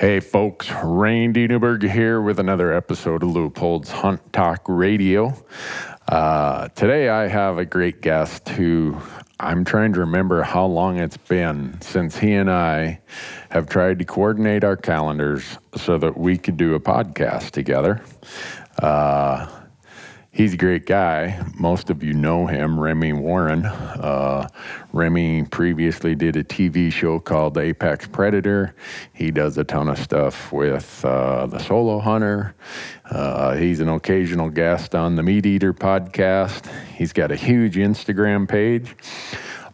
Hey folks, Randy Newberg here with another episode of Leupold's Hunt Talk Radio. Uh, today I have a great guest who I'm trying to remember how long it's been since he and I have tried to coordinate our calendars so that we could do a podcast together. Uh, He's a great guy. Most of you know him, Remy Warren. Uh, Remy previously did a TV show called Apex Predator. He does a ton of stuff with uh, the Solo Hunter. Uh, he's an occasional guest on the Meat Eater podcast. He's got a huge Instagram page.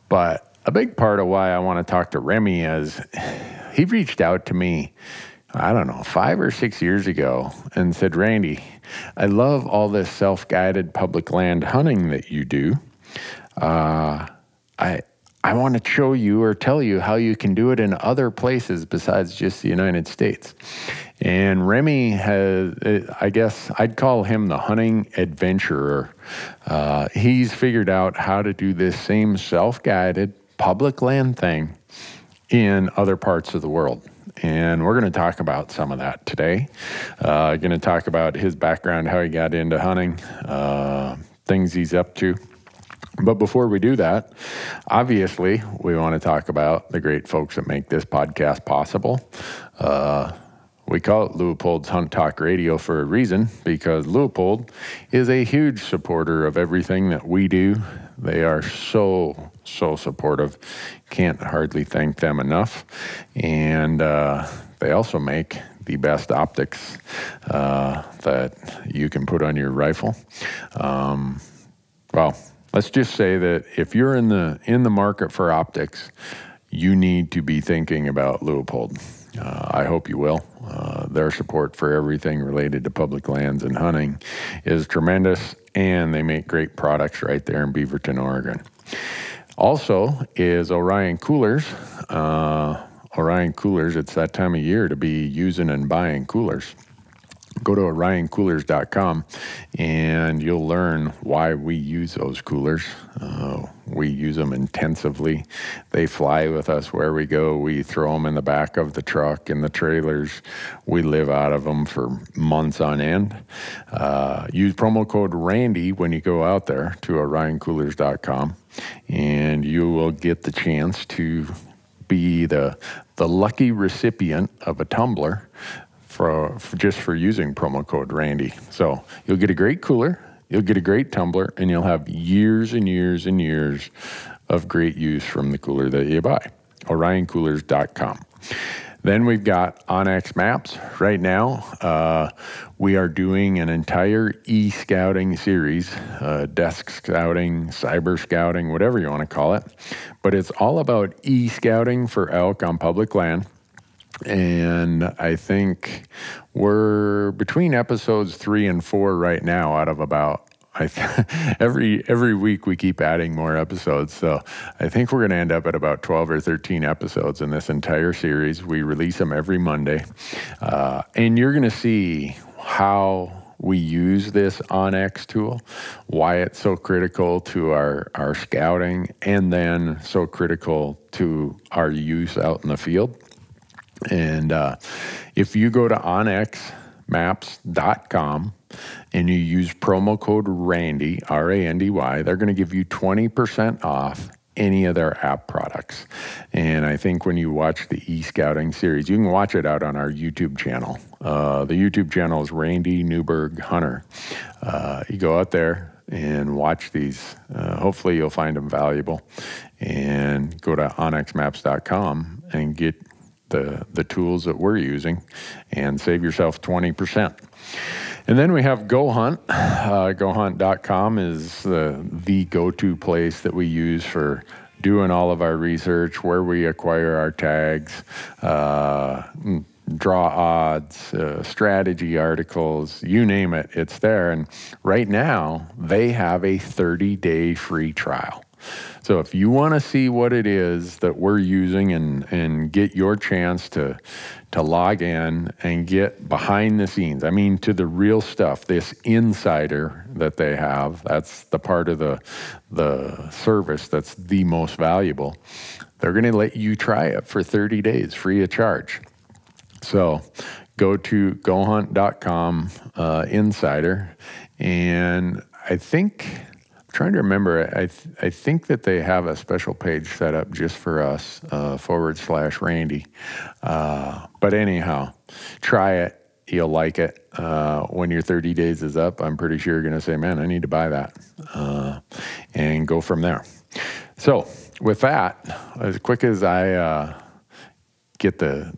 But a big part of why I want to talk to Remy is he reached out to me, I don't know, five or six years ago and said, Randy, I love all this self guided public land hunting that you do. Uh, I, I want to show you or tell you how you can do it in other places besides just the United States. And Remy has, I guess I'd call him the hunting adventurer. Uh, he's figured out how to do this same self guided public land thing in other parts of the world and we're going to talk about some of that today. Uh, going to talk about his background, how he got into hunting, uh, things he's up to. But before we do that, obviously, we want to talk about the great folks that make this podcast possible. Uh, we call it Leupold's Hunt Talk Radio for a reason because Leupold is a huge supporter of everything that we do. They are so so supportive. Can't hardly thank them enough. And uh, they also make the best optics uh, that you can put on your rifle. Um, well, let's just say that if you're in the in the market for optics, you need to be thinking about Leupold. Uh, I hope you will. Uh, their support for everything related to public lands and hunting is tremendous, and they make great products right there in Beaverton, Oregon. Also, is Orion Coolers. Uh, Orion Coolers, it's that time of year to be using and buying coolers go to orioncoolers.com and you'll learn why we use those coolers. Uh, we use them intensively. They fly with us where we go. We throw them in the back of the truck, in the trailers. We live out of them for months on end. Uh, use promo code RANDY when you go out there to orioncoolers.com and you will get the chance to be the the lucky recipient of a tumbler for, for, just for using promo code Randy. So you'll get a great cooler, you'll get a great tumbler, and you'll have years and years and years of great use from the cooler that you buy. OrionCoolers.com. Then we've got onX Maps. Right now, uh, we are doing an entire e scouting series, uh, desk scouting, cyber scouting, whatever you want to call it. But it's all about e scouting for elk on public land and I think we're between episodes three and four right now out of about th- every every week we keep adding more episodes. So I think we're going to end up at about 12 or 13 episodes in this entire series. We release them every Monday. Uh, and you're going to see how we use this onX tool, why it's so critical to our, our scouting, and then so critical to our use out in the field. And uh, if you go to onxmaps.com and you use promo code RANDY, R A N D Y, they're going to give you 20% off any of their app products. And I think when you watch the e scouting series, you can watch it out on our YouTube channel. Uh, the YouTube channel is Randy Newberg Hunter. Uh, you go out there and watch these. Uh, hopefully, you'll find them valuable. And go to onxmaps.com and get the, the tools that we're using and save yourself 20%. And then we have Go Hunt. Uh, GoHunt.com is the, the go to place that we use for doing all of our research, where we acquire our tags, uh, draw odds, uh, strategy articles, you name it, it's there. And right now, they have a 30 day free trial. So if you want to see what it is that we're using and, and get your chance to, to log in and get behind the scenes, I mean, to the real stuff, this insider that they have, that's the part of the, the service that's the most valuable. They're going to let you try it for 30 days free of charge. So go to gohunt.com uh, insider. And I think, trying to remember, I, th- I think that they have a special page set up just for us uh, forward slash Randy. Uh, but anyhow, try it. You'll like it. Uh, when your 30 days is up, I'm pretty sure you're going to say, man, I need to buy that uh, and go from there. So, with that, as quick as I uh, get the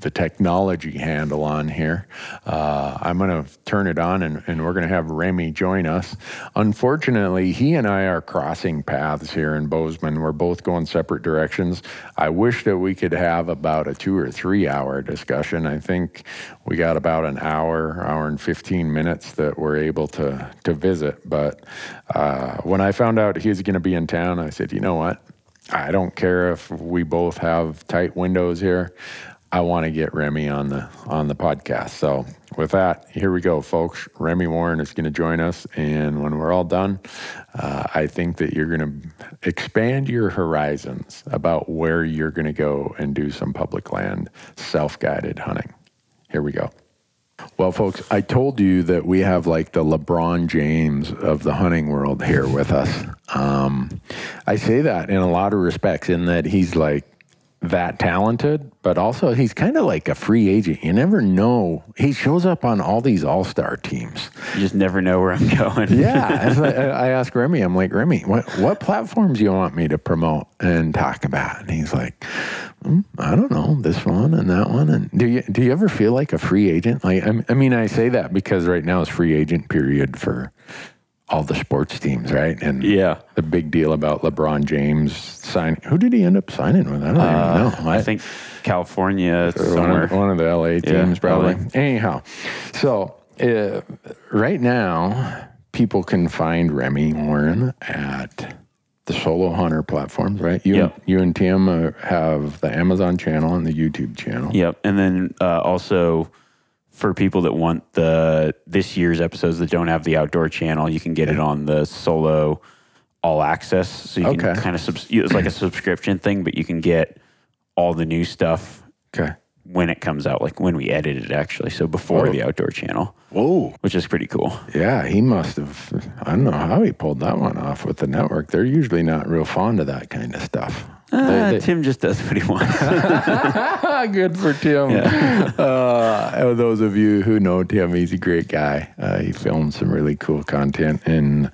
the technology handle on here. Uh, I'm going to turn it on and, and we're going to have Remy join us. Unfortunately, he and I are crossing paths here in Bozeman. We're both going separate directions. I wish that we could have about a two or three hour discussion. I think we got about an hour, hour and 15 minutes that we're able to, to visit. But uh, when I found out he's going to be in town, I said, you know what? I don't care if we both have tight windows here. I want to get Remy on the on the podcast. So with that, here we go, folks. Remy Warren is going to join us, and when we're all done, uh, I think that you're going to expand your horizons about where you're going to go and do some public land self guided hunting. Here we go. Well, folks, I told you that we have like the LeBron James of the hunting world here with us. Um, I say that in a lot of respects, in that he's like that talented, but also he's kind of like a free agent. You never know. He shows up on all these all star teams. You just never know where I'm going. yeah. I, I asked Remy, I'm like, Remy, what, what platforms do you want me to promote and talk about? And he's like, mm, I don't know, this one and that one. And do you do you ever feel like a free agent? Like, I, I mean, I say that because right now is free agent period for all the sports teams, right? And yeah, the big deal about LeBron James signing. Who did he end up signing with? I don't uh, even know. I, I think California somewhere. One of, one of the LA teams, yeah, probably. LA. Anyhow, so uh, right now, people can find Remy Warren at the Solo Hunter platforms, right? You, yep. you and Tim uh, have the Amazon channel and the YouTube channel. Yep, and then uh, also for people that want the this year's episodes that don't have the outdoor channel, you can get it on the solo all access. So you okay. can kind of subs- it's like a subscription thing, but you can get all the new stuff. Okay. When it comes out, like when we edit it, actually, so before the outdoor channel. Whoa, which is pretty cool. Yeah, he must have. I don't know how he pulled that one off with the network. They're usually not real fond of that kind of stuff. Uh, they, they, Tim just does what he wants. Good for Tim. Yeah. Uh, those of you who know Tim, he's a great guy. Uh, he films some really cool content, and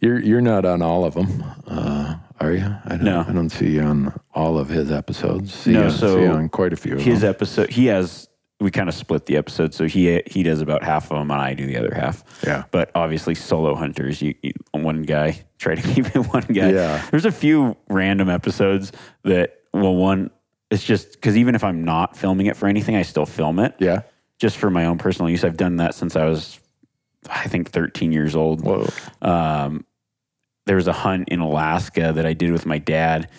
you're you're not on all of them, uh, are you? I don't, no, I don't see you on all of his episodes. See no, you, so see you on quite a few. Of his episode, he has we kind of split the episode, so he he does about half of them, and I do the other half. Yeah. But obviously, solo hunters, you, you one guy try to keep it one guy. Yeah. There's a few random episodes that well, one it's just because even if I'm not filming it for anything, I still film it. Yeah. Just for my own personal use. I've done that since I was, I think, 13 years old. Whoa. Um, there was a hunt in Alaska that I did with my dad.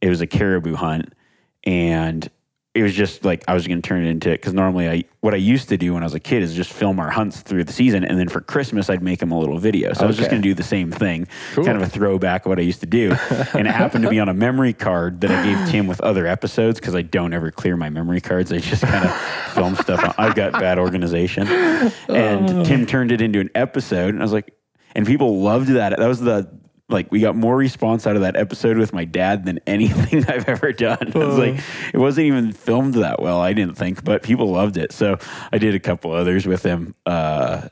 It was a caribou hunt, and it was just like I was going to turn it into because normally I what I used to do when I was a kid is just film our hunts through the season, and then for Christmas I'd make them a little video. So okay. I was just going to do the same thing, cool. kind of a throwback of what I used to do, and it happened to be on a memory card that I gave Tim with other episodes because I don't ever clear my memory cards. I just kind of film stuff. On. I've got bad organization, and oh. Tim turned it into an episode, and I was like, and people loved that. That was the like we got more response out of that episode with my dad than anything I've ever done. It was like it wasn't even filmed that well, I didn't think, but people loved it. So I did a couple others with him. Uh,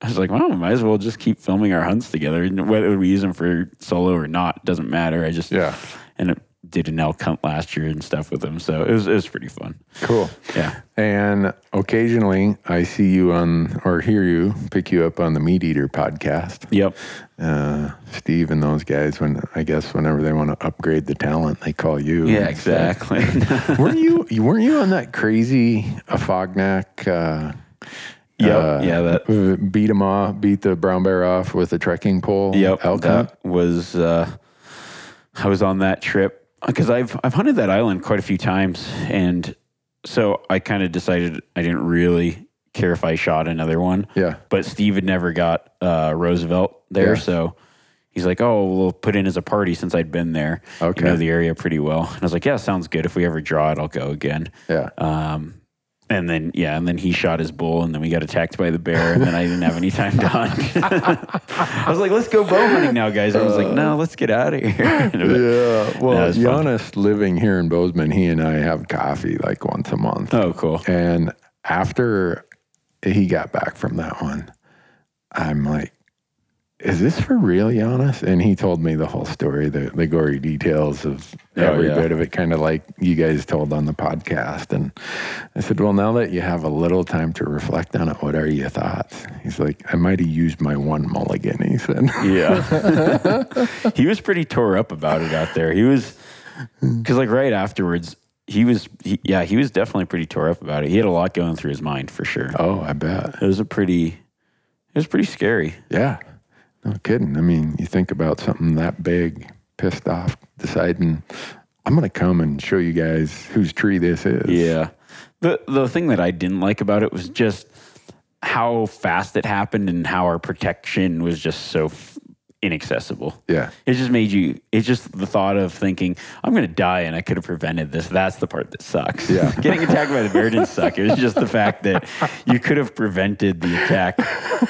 I was like, well, we might as well just keep filming our hunts together. Whether we use them for solo or not doesn't matter. I just yeah, and it did an elk hunt last year and stuff with him. So it was, it was pretty fun. Cool. Yeah. And occasionally I see you on or hear you pick you up on the Meat Eater podcast. Yep. Uh, Steve and those guys, when I guess whenever they want to upgrade the talent, they call you. Yeah, exactly. weren't you, weren't you on that crazy Afognak, uh, Yep. Uh, yeah. That beat him off, beat the brown bear off with a trekking pole. Yep. Elk that hunt. was, uh, I was on that trip because I've I've hunted that island quite a few times, and so I kind of decided I didn't really care if I shot another one. Yeah. But Steve had never got uh, Roosevelt there, yeah. so he's like, "Oh, we'll put in as a party since I'd been there. Okay. You know the area pretty well." And I was like, "Yeah, sounds good. If we ever draw it, I'll go again." Yeah. Um, And then yeah, and then he shot his bull, and then we got attacked by the bear, and then I didn't have any time to hunt. I was like, "Let's go bow hunting now, guys." I was like, "No, let's get out of here." Yeah. Well, That was fun. Living here in Bozeman, he and I have coffee like once a month. oh, cool. And after he got back from that one, I'm like, is this for real, Giannis? And he told me the whole story, the, the gory details of Oh, every yeah. bit of it, kind of like you guys told on the podcast. And I said, well, now that you have a little time to reflect on it, what are your thoughts? He's like, I might have used my one mulligan, he said. Yeah. he was pretty tore up about it out there. He was, because like right afterwards, he was, he, yeah, he was definitely pretty tore up about it. He had a lot going through his mind for sure. oh, I bet. It was a pretty, it was pretty scary. Yeah. No kidding. I mean, you think about something that big, pissed off, deciding, I'm going to come and show you guys whose tree this is. Yeah. The the thing that I didn't like about it was just how fast it happened and how our protection was just so inaccessible. Yeah. It just made you. It's just the thought of thinking I'm going to die and I could have prevented this. That's the part that sucks. Yeah. getting attacked by the bear didn't suck. It was just the fact that you could have prevented the attack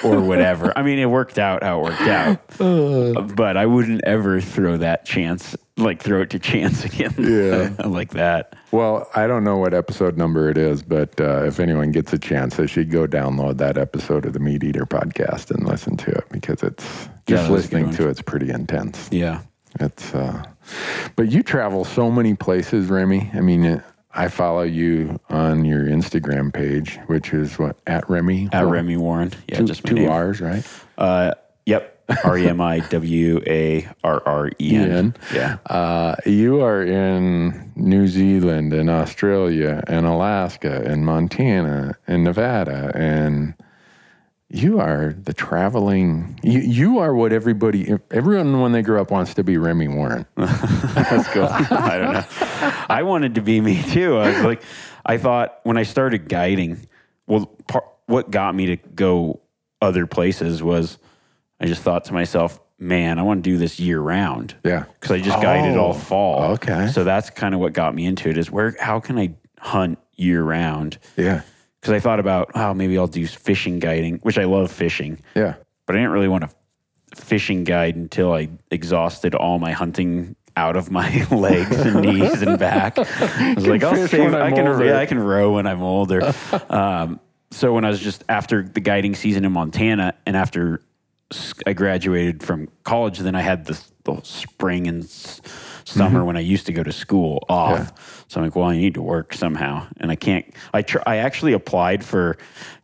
or whatever. I mean, it worked out how it worked out, uh. but I wouldn't ever throw that chance, like throw it to chance again. Yeah. like that. Well, I don't know what episode number it is, but uh, if anyone gets a chance, they should go download that episode of the Meat Eater podcast and listen to it because it's just that was a good listening to it's pretty intense. Yeah. It's, uh, but you travel so many places, Remy. I mean, it, I follow you on your Instagram page, which is what at Remy At Or- Remy Warren. Yeah, two, just two name. R's, right? Uh. R E M I W A R R E N. Yeah. Uh, you are in New Zealand and Australia and Alaska and Montana and Nevada and you are the traveling you, you are what everybody everyone when they grow up wants to be Remy Warren. That's cool. I don't know. I wanted to be me too. I was like, I thought when I started guiding, well, par- what got me to go other places was I just thought to myself, man, I want to do this year round. Yeah. Because I just guided all Oh, fall. okay. So that's kind of what got me into it is where, how can I hunt year round? Yeah. Because I thought about, oh, maybe I'll do fishing guiding, which I love fishing. Yeah. but I didn't really want to fishing guide until I exhausted all my hunting out of my legs and knees and back. I was like, I'll save. I can, older. yeah, I can row when I'm older. um, so when I was just after the guiding season in Montana, and after I graduated from college, then I had the, the spring and summer when I used to go to school off. So I'm like, well, I need to work somehow, and I can't. I tr- I actually applied for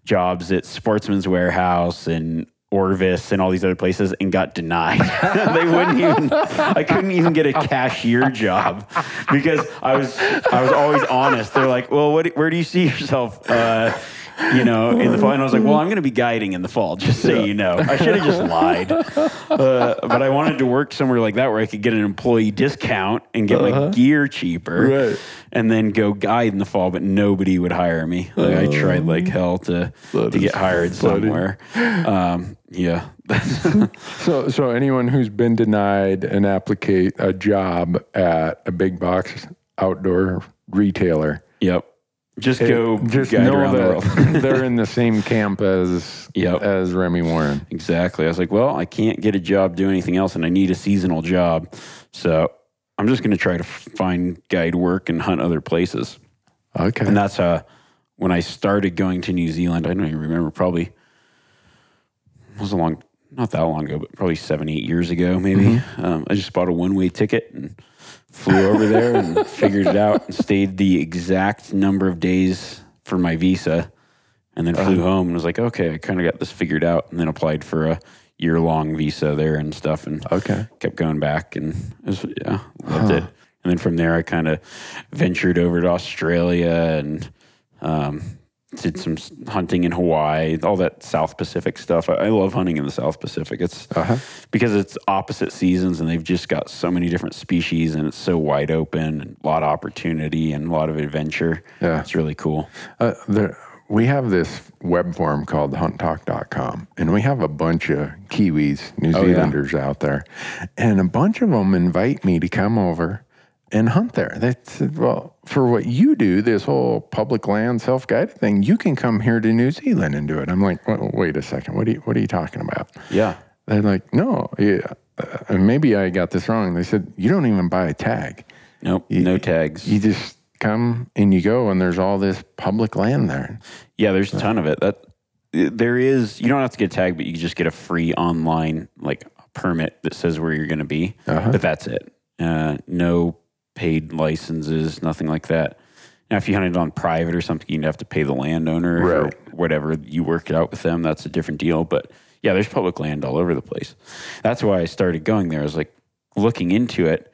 jobs at Sportsman's Warehouse and Orvis and all these other places and got denied. they wouldn't even. I couldn't even get a cashier job because I was I was always honest. They're like, well, what? Where do you see yourself? Uh, you know, in the fall, and I was like, "Well, I'm going to be guiding in the fall, just so you know." I should have just lied, uh, but I wanted to work somewhere like that where I could get an employee discount and get my gear cheaper, Right. and then go guide in the fall. But nobody would hire me. Like I tried like hell to to get hired funny. somewhere. Um, yeah, So so anyone who's been denied an applicate a job at a big box outdoor retailer yep. Just go just guide know around the world. they're in the same camp as Yep. as Remy Warren. Exactly. I was like, well, I can't get a job doing anything else, and I need a seasonal job. So I'm just going to try to find guide work and hunt other places. Okay. And that's uh, when I started going to New Zealand. I don't even remember. Probably it was a long, not that long ago, but probably seven, eight years ago, maybe. Um, I just bought a one way ticket and flew over there and figured it out and stayed the exact number of days for my visa and then flew home and was like, okay, I kind of got this figured out and then applied for a year long visa there and stuff and Okay. kept going back and it was, yeah, loved it. And then from there, I kind of ventured over to Australia and um, did some hunting in Hawaii, all that South Pacific stuff. I, I love hunting in the South Pacific. It's Uh-huh. because it's opposite seasons and they've just got so many different species and it's so wide open and a lot of opportunity and a lot of adventure. Yeah. It's really cool. Uh, there, we have this web form called hunttalk.com, and we have a bunch of Kiwis, New Oh, yeah. Zealanders out there, and a bunch of them invite me to come over and hunt there. They said, well, for what you do, this whole public land self guided thing, you can come here to New Zealand and do it. I'm like, "Wait- wait a second. What are you, what are you talking about? Yeah. They're like, no, yeah. Uh, maybe I got this wrong. They said, you don't even buy a tag. Nope. no tags. You just come and you go, and there's all this public land there. Yeah, there's a ton of it. That there is. You don't have to get a tag, but you just get a free online like permit that says where you're going to be. Uh-huh. But that's it. Uh, no paid licenses, nothing like that. Now, if you hunted on private or something, you'd have to pay the landowner or whatever. You work it out with them. That's a different deal. But yeah, there's public land all over the place. That's why I started going there. I was like looking into it,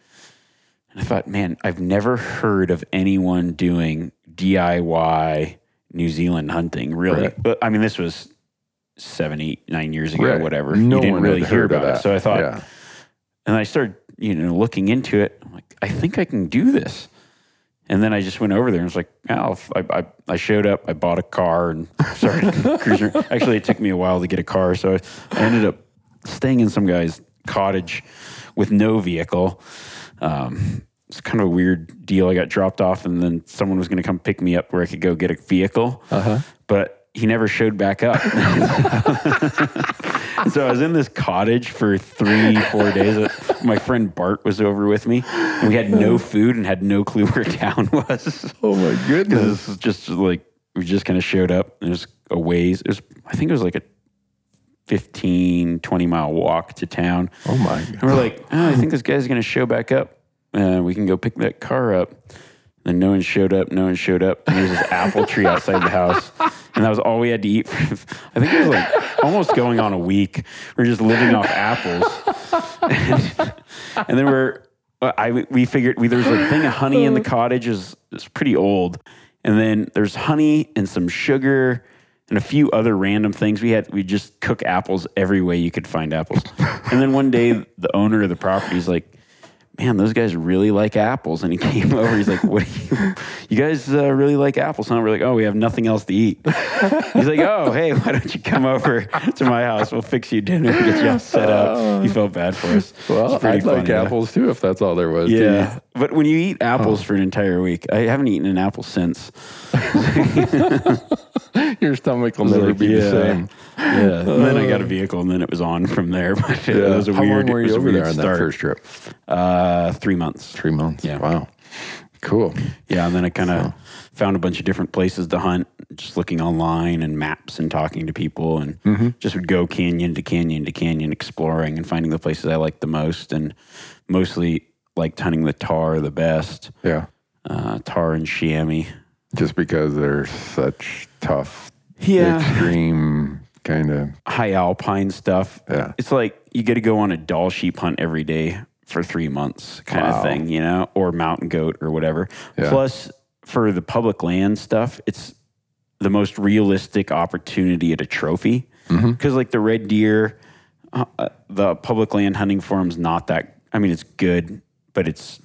and I thought, man, I've never heard of anyone doing DIY New Zealand hunting. Really, Right. but I mean, this was seven, eight, nine years ago, Right. whatever. No you didn't one really hear about it. that. So I thought, Yeah. and I started, you know, looking into it. I'm like, I think I can do this. And then I just went over there and was like, oh, I, I, I showed up, I bought a car and started cruising. Actually, it took me a while to get a car. So I, ended up staying in some guy's cottage with no vehicle. Um, it's kind of a weird deal. I got dropped off and then someone was going to come pick me up where I could go get a vehicle. But he never showed back up. so I was in this cottage for three, four days. My friend Bart was over with me. We had no food and had no clue where town was. Oh my goodness. This is just like we just kind of showed up. It was a ways. It was I think it was like a 15, 20 mile walk to town. Oh my. And we're like, oh, I think this guy's going to show back up. Uh, we can go pick that car up. And no one showed up. No one showed up. And there's this apple tree outside the house. And that was all we had to eat. I think it was like almost going on a week. We're just living off apples. And, and then we're, uh, I, we figured we, there's a thing of honey in the cottage is, is pretty old. And then there's honey and some sugar and a few other random things. We had we just cook apples every way you could find apples. and then one day the owner of the property is like, "Man, those guys really like apples." And he came over. He's like, "What? Do you, you guys uh, really like apples?" And we're like, "Oh, we have nothing else to eat." He's like, "Oh, hey, why don't you come over to my house? We'll fix you dinner and get you all set up." He felt bad for us. Well, I'd like funny, though. apples too if that's all there was. Yeah, but when you eat apples for an entire week, I haven't eaten an apple since. eat. Your stomach will never like, be the same. Yeah. and then I got a vehicle, and then it was on from there. But it was a How weird. long were it was you a over weird there on that start. first trip? Uh, three months. Three months. Yeah. Wow. Cool. Yeah, and then I kind of found a bunch of different places to hunt, just looking online and maps and talking to people, and Mm-hmm. just would go canyon to canyon to canyon, exploring and finding the places I liked the most, and mostly liked hunting the tahr the best, Yeah. uh, tahr and chamois. Just because they're such tough, Yeah. extreme kind of. high alpine stuff. Yeah. It's like you get to go on a Dall sheep hunt every day for three months, kind Wow. of thing, you know, or mountain goat or whatever. Yeah. Plus, for the public land stuff, it's the most realistic opportunity at a trophy Mm-hmm. because, like the red deer, uh, uh, the public land hunting forum's not that. I mean, it's good, but it's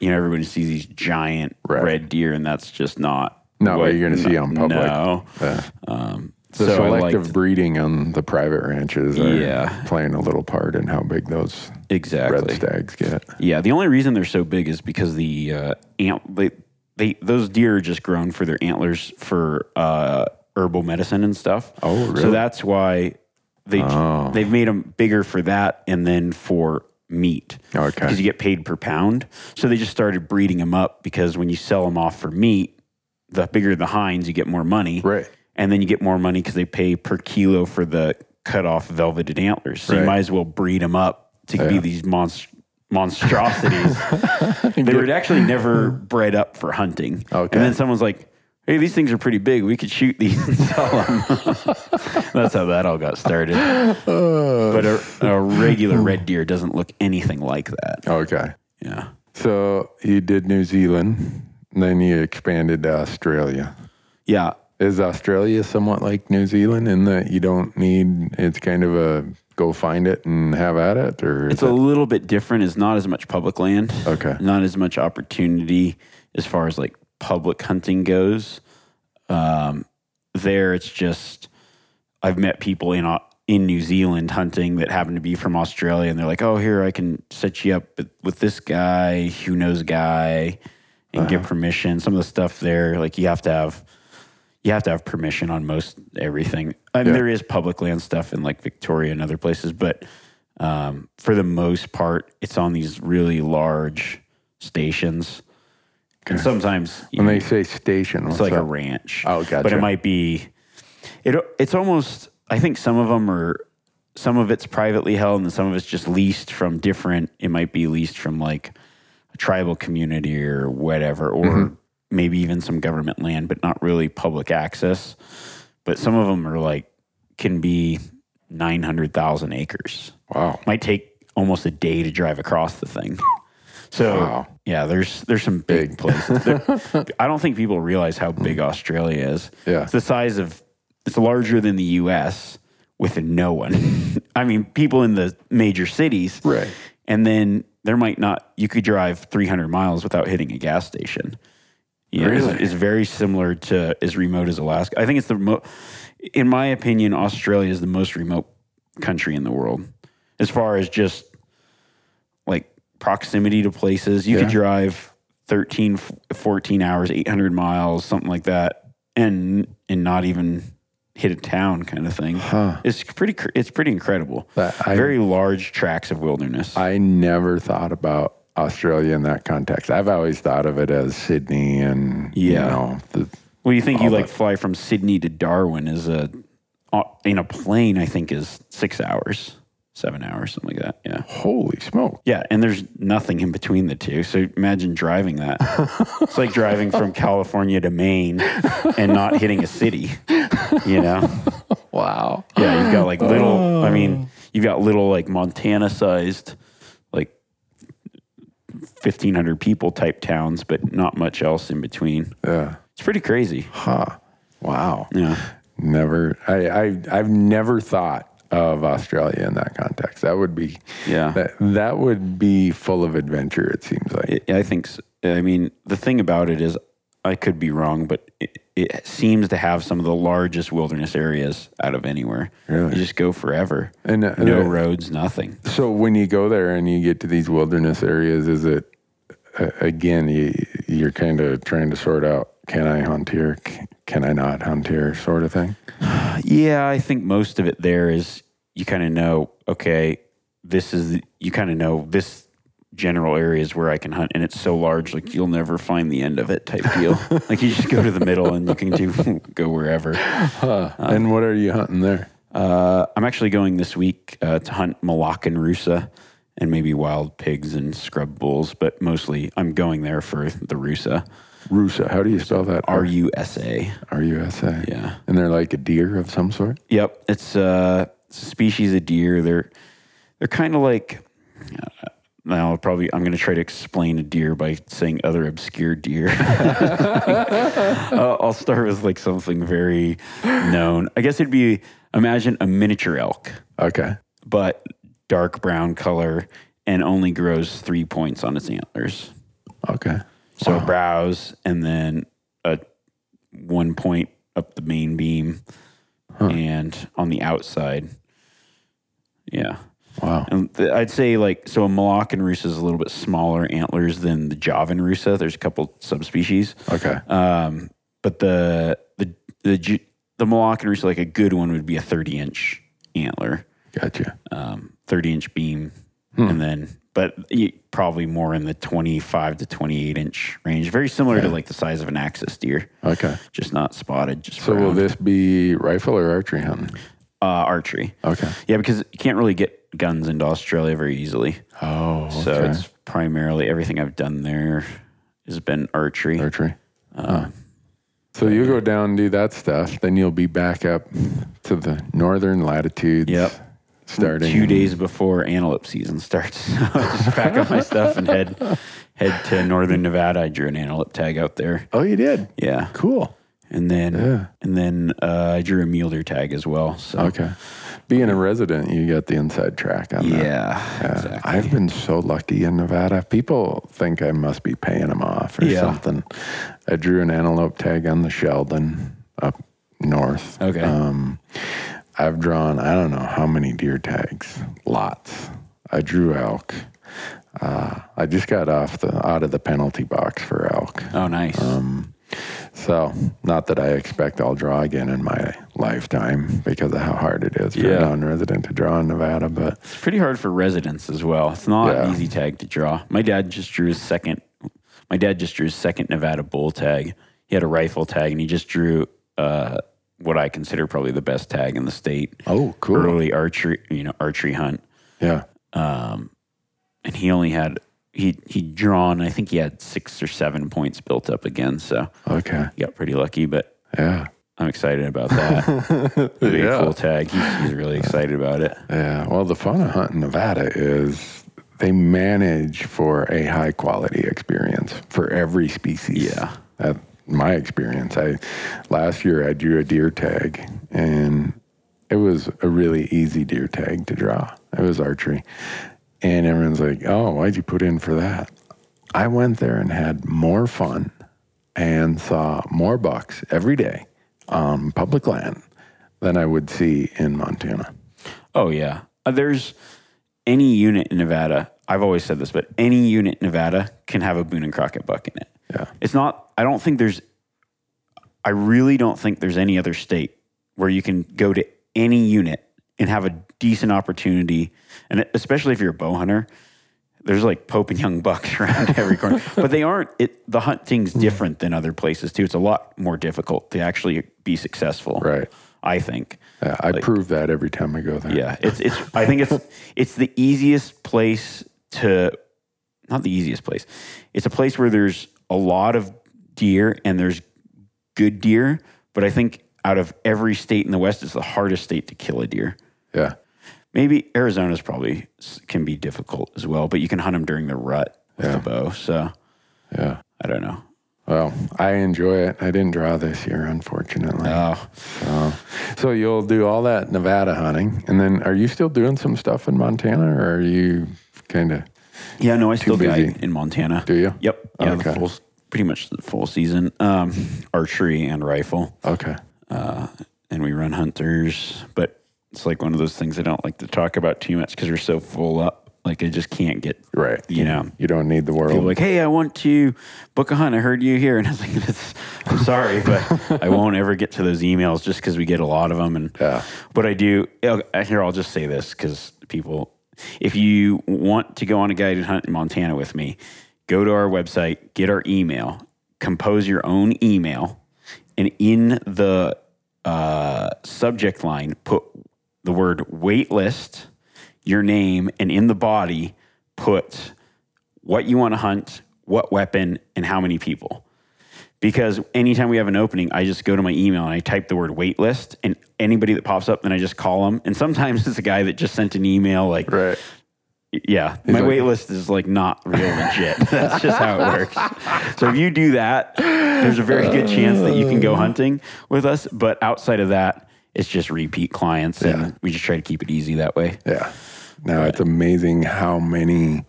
you know everybody sees these giant Right. red deer, and that's just not Not what you're gonna see on public. No. Uh, Um, the so selective liked- breeding on the private ranches are Yeah. playing a little part in how big those exactly. red stags get. Yeah, the only reason they're so big is because the uh, ant they, they those deer are just grown for their antlers for uh, herbal medicine and stuff. Oh, really? So that's why they Oh. they've made them bigger for that and then for meat. Okay. Because you get paid per pound. So they just started breeding them up because when you sell them off for meat, the bigger the hinds, you get more money. Right. And then you get more money because they pay per kilo for the cut off velveted antlers. So you Right. might as well breed them up to be these monst- monstrosities. they were actually never bred up for hunting. Okay. And then someone's like, hey, these things are pretty big. We could shoot these and sell them. That's how that all got started. Uh. but a, a regular red deer doesn't look anything like that. Okay. Yeah. So you did New Zealand, and then you expanded to Australia. Yeah. Is Australia somewhat like New Zealand in that you don't need, it's kind of a go find it and have at it? Or It's a it, little bit different. It's not as much public land. Okay. Not as much opportunity as far as like public hunting goes. Um, there, it's just I've met people in in New Zealand hunting that happen to be from Australia, and they're like, "Oh, here I can set you up with, with this guy who knows guy and get permission." Some of the stuff there, like you have to have you have to have permission on most everything. I mean, Yeah. there is public land stuff in like Victoria and other places, but um, for the most part, it's on these really large stations. And sometimes When know, they say station, it's like that? a ranch. Oh, gotcha. But it might be. It it's almost. I think some of them are. Some of it's privately held, and some of it's just leased from different. It might be leased from like tribal community or whatever, or Mm-hmm. maybe even some government land, but not really public access. But some of them are like can be nine hundred thousand acres. wow. Might take almost a day to drive across the thing. So Wow. yeah, there's there's some big, Big. places. There- I don't think people realize how big Australia is. Yeah. it's the size of it's larger than the U.S. with no one. I mean, people in the major cities, Right. And then there might not. You could drive 300 miles without hitting a gas station. Yeah, it's- Really? it's, very similar to as remote as Alaska. I think it's the mo- in my opinion, Australia is the most remote country in the world as far as just like proximity to places. You could drive 13, 14 hours, 800 miles, something like that, and and not even hit a town kind of thing. It's pretty it's pretty incredible. I- Very large tracts of wilderness. I never thought about Australia in that context. I've always thought of it as Sydney and you Yeah. know the Well, you think you like that. fly from Sydney to Darwin is a in a plane? I think is six hours, seven hours, something like that. Yeah, holy smoke. yeah, and there's nothing in between the two. So imagine driving that. it's like driving from California to Maine and not hitting a city. You know? Wow. Yeah, you've got like little. Oh. I mean, you've got little like Montana-sized, like fifteen hundred people type towns, but not much else in between. Yeah. It's pretty crazy. Huh. Wow. Yeah. Never I, I I've never thought of Australia in that context. That would be Yeah. that that would be full of adventure, it seems like. I I think. I mean, the thing about it is, I could be wrong, but it, it seems to have some of the largest wilderness areas out of anywhere. Really? You just go forever. And, uh, no uh, roads, nothing. So when you go there and you get to these wilderness areas, is it uh, again you, you're kind of trying to sort out can I hunt here, C- can I not hunt here, sort of thing? Yeah, I think most of it there is you kind of know. Okay, this is the- you kind of know this general areas where I can hunt, and it's so large, like you'll never find the end of it, type deal. like you just go to the middle and you can do go wherever. and what are you hunting there? Uh, I'm actually going this week uh, to hunt Moluccan rusa and maybe wild pigs and scrub bulls, but mostly I'm going there for the rusa. Rusa. How do you spell that? R U S A. R U S A. Yeah. And they're like a deer of some sort. Yep, it's, uh, it's a species of deer. They're they're kind of like. Uh, now, I'll probably I'm going to try to explain a deer by saying other obscure deer. uh, I'll start with like something very known. I guess it'd be imagine a miniature elk. Okay. but dark brown color and only grows three points on its antlers. Okay. So brows and then a one point up the main beam and on the outside. Yeah. Wow. And th- I'd say like so a Moluccan rusa is a little bit smaller antlers than the Javan rusa. There's a couple subspecies. Okay. Um, but the the the the Moluccan rusa like a good one would be a 30 inch antler. Gotcha. um, 30 inch beam, and then but probably more in the 25 to 28 inch range. Very similar to like the size of an axis deer, Okay. just not spotted. Just So will this be rifle or archery hunting? uh, archery. Okay. Yeah, because you can't really get guns into Australia very easily. Oh, So it's primarily everything I've done there has been archery. archery. Huh. So you go down and do that stuff, then you'll be back up to the northern latitudes. Yep. Starting Two days before antelope season starts, So I just pack up my stuff and head head to northern Nevada. I drew an antelope tag out there. Oh, you did. Yeah, Cool. and then Yeah. and then uh, I drew a mule deer tag as well. So Okay. Being a resident, you get the inside track on that. yeah, Yeah, exactly. I've been so lucky in Nevada. People think I must be paying them off or Yeah. something. I drew an antelope tag on the Sheldon up north. Okay. Um, I've drawn, I don't know how many deer tags, lots. I drew elk. Uh, I just got off the out of the penalty box for elk. Oh, nice. Um, so, not that I expect I'll draw again in my lifetime because of how hard it is for Yeah. a non-resident to draw in Nevada. But It's pretty hard for residents as well. It's not Yeah. an easy tag to draw. My dad just drew his second. My dad just drew his second Nevada bull tag. He had a rifle tag, and he just drew uh, what I consider probably the best tag in the state. oh, cool. Early archery, you know, archery hunt, Yeah. Um, and he only had he he drawn. I think he had six or seven points built up again, so Okay. he got pretty lucky. But Yeah. I'm excited about that. It'll Yeah. cool tag. He's, he's really excited about it. Yeah. Well, the fun of hunting Nevada is they manage for a high quality experience for every species. Yeah. That my experience. I last year I drew a deer tag and it was a really easy deer tag to draw. It was archery. And everyone's like, "Oh, why'd you put in for that?" I went there and had more fun and saw more bucks every day on public land than I would see in Montana. Oh yeah. Uh, there's any unit in Nevada. I've always said this, but any unit in Nevada can have a Boone and Crockett buck in it. Yeah. It's not. I don't think there's. I really don't think there's any other state where you can go to any unit and have a decent opportunity, and especially if you're a bow hunter. There's like Pope and Young bucks around every corner, but they aren't. It the hunting's hmm. different than other places too. It's a lot more difficult to actually be successful. Right. I think. Yeah, I prove that every time I go there. Yeah, it's it's. I think it's it's the easiest place to, not the easiest place. It's a place where there's a lot of deer and there's good deer, but I think out of every state in the West, it's the hardest state to kill a deer. Yeah. Maybe Arizona's probably can be difficult as well, but you can hunt them during the rut with Yeah. the bow. So Yeah. I don't know. Well, I enjoy it. I didn't draw this year, unfortunately. Oh, so, so you'll do all that Nevada hunting, and then are you still doing some stuff in Montana, or are you kind of? Yeah, no, I still busy. guide in Montana. Do you? Yep. Yeah, Okay. full, pretty much the full season. Um, archery and rifle. Okay. and we run hunters, but it's like one of those things I don't like to talk about too much because we're so full up. Like I just can't get Right. You know, You don't need the world. people like, hey, I want to book a hunt. I heard you here, and I was like, That's, I'm sorry, but I won't ever get to those emails just because we get a lot of them. And Yeah. but I do. Here, I'll just say this because people, if you want to go on a guided hunt in Montana with me, go to our website, get our email, compose your own email, and in the uh, subject line, put the word waitlist, your name, and in the body, put what you want to hunt, what weapon, and how many people. Because anytime we have an opening, I just go to my email and I type the word waitlist, and anybody that pops up, then I just call them. And sometimes it's a guy that just sent an email like, right. yeah, my like- wait list is like not real legit. That's just how it works. So if you do that, there's a very good uh. chance that you can go hunting with us. But outside of that, it's just repeat clients, and Yeah. we just try to keep it easy that way. Yeah. Now it's amazing how many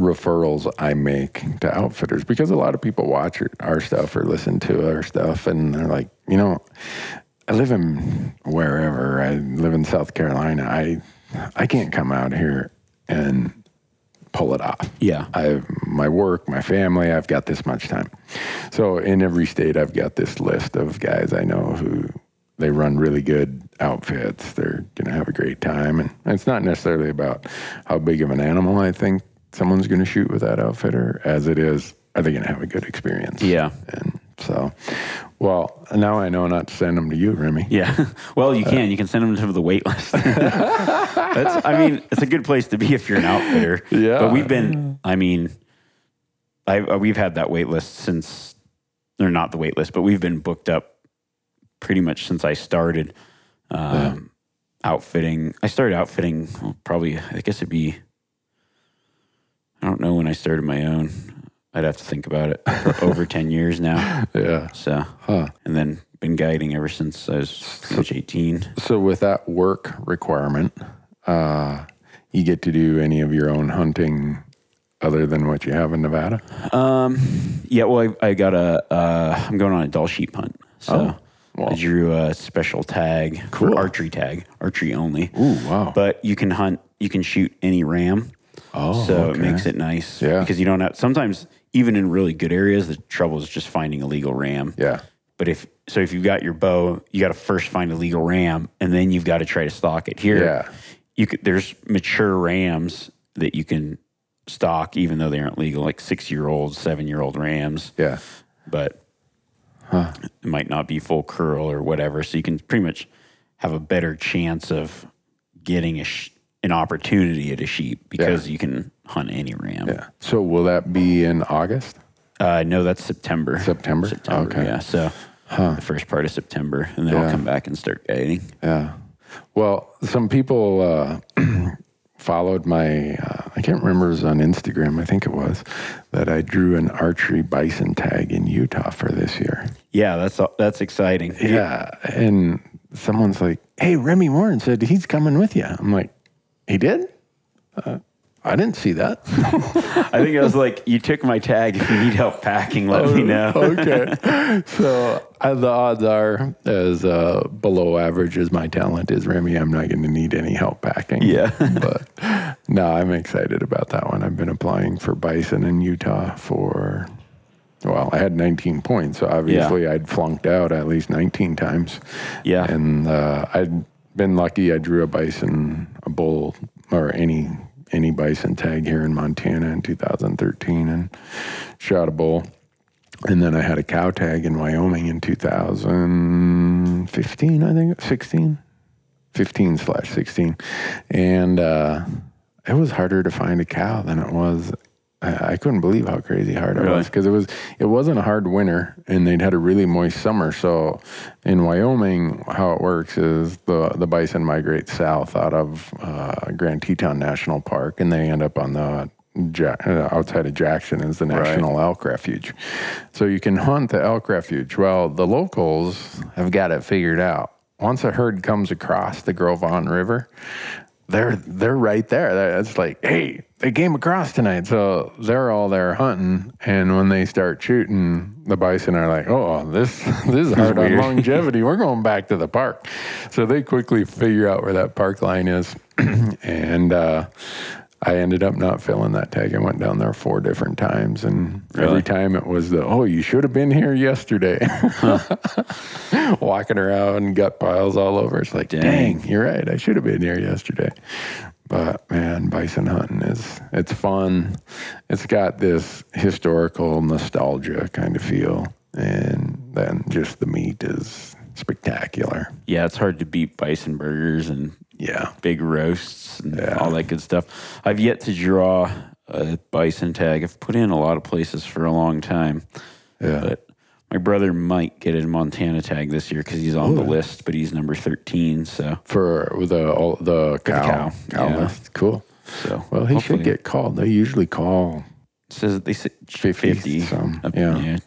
referrals I make to outfitters because a lot of people watch our- stuff or listen to our stuff and they're like, you know, I live in wherever. I live in South Carolina. I I can't come out here and pull it off. Yeah. I my work, my family, I've got this much time. So in every state I've got this list of guys I know who they run really good outfits. They're going to have a great time and it's not necessarily about how big of an animal I think someone's going to shoot with that outfitter as it is are they going to have a good experience. Yeah. And so well, now I know not to send them to you, Remy. Yeah. Well, you can. You can send them to the wait list. That's. I mean, it's a good place to be if you're an outfitter. Yeah. But we've been. I mean, I uh, we've had that wait list since, they're not the wait list, but we've been booked up pretty much since I started um, outfitting. I started outfitting probably. I guess it'd be. I don't know when I started my own. I'd have to think about it. For over ten years now. Yeah. So, Huh. and then been guiding ever since I was much 18. So with that work requirement, uh, you get to do any of your own hunting other than what you have in Nevada? Yeah, well, I, I got a, uh, I'm going on a Dall sheep hunt. So, I drew a special tag Cool. archery tag, archery only. Ooh, wow. But you can hunt, you can shoot any ram. Oh, so okay. it makes it nice. Yeah. Because you don't have, sometimes even in really good areas, the trouble is just finding a legal ram. Yeah. But if, so if you've got your bow, you got to first find a legal ram and then you've got to try to stock it. Here, Yeah. you could, there's mature rams that you can stock even though they aren't legal, like six year old, seven year old rams Yeah. but it might not be full curl or whatever. So you can pretty much have a better chance of getting a sh- an opportunity at a sheep because you can hunt any ram. Yeah. So will that be in August? Uh, no, that's September. September? September. Okay. Yeah. So the first part of September, and then I'll Yeah. come back and start guiding. Yeah. Well, some people uh, followed my, uh, I can't remember, it was on Instagram, I think it was, that I drew an archery bison tag in Utah for this year. Yeah, that's that's exciting. Yeah. And someone's like, hey, Remy Warren said he's coming with you. I'm like, he did? Uh, I didn't see that. I think I was like, you took my tag. If you need help packing, let me know. okay. So uh, the odds are as uh, below average as my talent is, Remy, I'm not going to need any help packing. Yeah. but no, I'm excited about that one. I've been applying for bison in Utah for, well, I had 19 points. So obviously I'd flunked out at least 19 times. Yeah. And uh, I'd been lucky. I drew a bison, a bull, or any any bison tag here in Montana in 2013 and shot a bull. And then I had a cow tag in Wyoming in 2015, I think, 16, 15 slash 16. And uh, it was harder to find a cow than it was. I I couldn't believe how crazy hard it Really? was because it was it wasn't a hard winter and they'd had a really moist summer. So in Wyoming, how it works is the the bison migrate south out of uh, Grand Teton National Park and they end up on the Ja- uh, outside of Jackson is the National Elk Refuge. So you can hunt the elk refuge. Well, the locals have got it figured out. Once a herd comes across the Gros Ventre River, they're they're right there. It's like, hey, they came across tonight, so they're all there hunting. And when they start shooting, the bison are like, oh, this this is hard on longevity. We're going back to the park. So they quickly figure out where that park line is, and. uh I ended up not filling that tag. I went down there four different times, and Really? every time it was the, oh, you should have been here yesterday. Walking around, gut piles all over. It's like, Dang. dang, you're right. I should have been here yesterday. But man, bison hunting is it's fun. It's got this historical nostalgia kind of feel, and then just the meat is spectacular. Yeah, it's hard to beat bison burgers and Yeah, big roasts and all that good stuff. I've yet to draw a bison tag. I've put in a lot of places for a long time. Yeah. But my brother might get a Montana tag this year because he's on the list, but he's number 13. So, for the all, the cow cow, cow yeah. Cool. so Well, he hopefully- should get called. They usually call, it says they say 50 50. some, Up- yeah.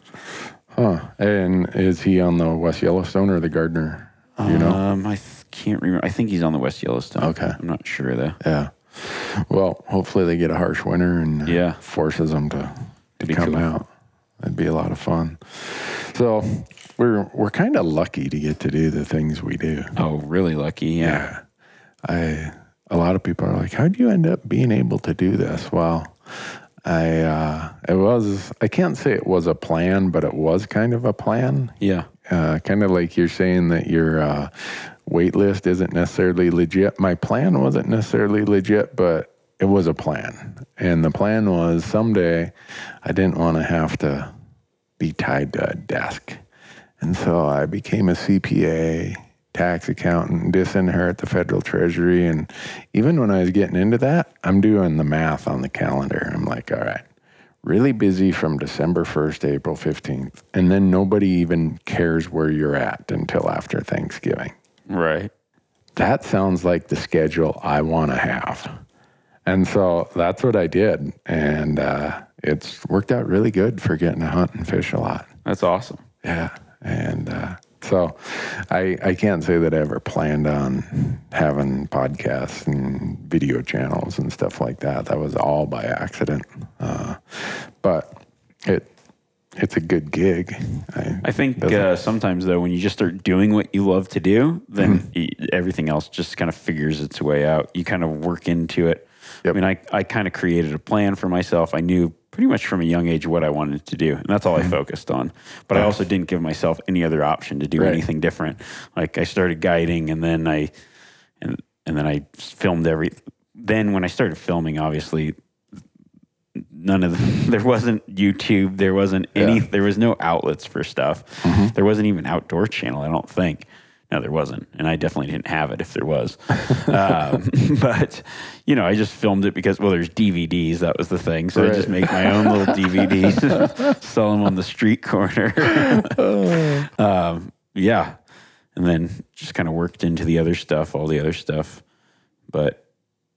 Huh? And is he on the West Yellowstone or the Gardiner? You know? Um, I th- can't remember. I think he's on the West Yellowstone. Okay. I'm not sure though. Yeah. Well, hopefully they get a harsh winter and uh, Yeah. forces them to, to come cool. out. That'd be a lot of fun. So we're we're kind of lucky to get to do the things we do. Oh, really lucky. Yeah. I a lot of people are like, "How do you end up being able to do this?" Well, I uh, it was I can't say it was a plan, but it was kind of a plan. Yeah. Uh, kind of like you're saying that your uh, wait list isn't necessarily legit. My plan wasn't necessarily legit, but it was a plan. And the plan was someday I didn't want to have to be tied to a desk. And so I became a CPA, tax accountant, disinherit the federal treasury. And even when I was getting into that, I'm doing the math on the calendar. I'm like, all right, really busy from December 1st, to April 15th. And then nobody even cares where you're at until after Thanksgiving. Right. That sounds like the schedule I want to have. And so that's what I did. And uh, it's worked out really good for getting to hunt and fish a lot. That's awesome. Yeah. And uh, so I, I can't say that I ever planned on having podcasts and video channels and stuff like that. That was all by accident. Uh, but it it's a good gig. I, I think uh, sometimes though, when you just start doing what you love to do, then Mm-hmm. everything else just kind of figures its way out. You kind of work into it. Yep. I mean, I, I kind of created a plan for myself. I knew pretty much from a young age what I wanted to do, and that's all I mm-hmm. focused on. But I also didn't give myself any other option to do Right. anything different. Like I started guiding, and then I and and then I filmed every. Then when I started filming, obviously none of the, there wasn't YouTube, there wasn't any, Yeah. there was no outlets for stuff. Mm-hmm. There wasn't even outdoor channel. I don't think. No, there wasn't, and I definitely didn't have it if there was. um, but you know, I just filmed it because well, there's DVDs. That was the thing. So I just make my own little DVDs, sell them on the street corner. um, yeah, and then just kind of worked into the other stuff, all the other stuff, but.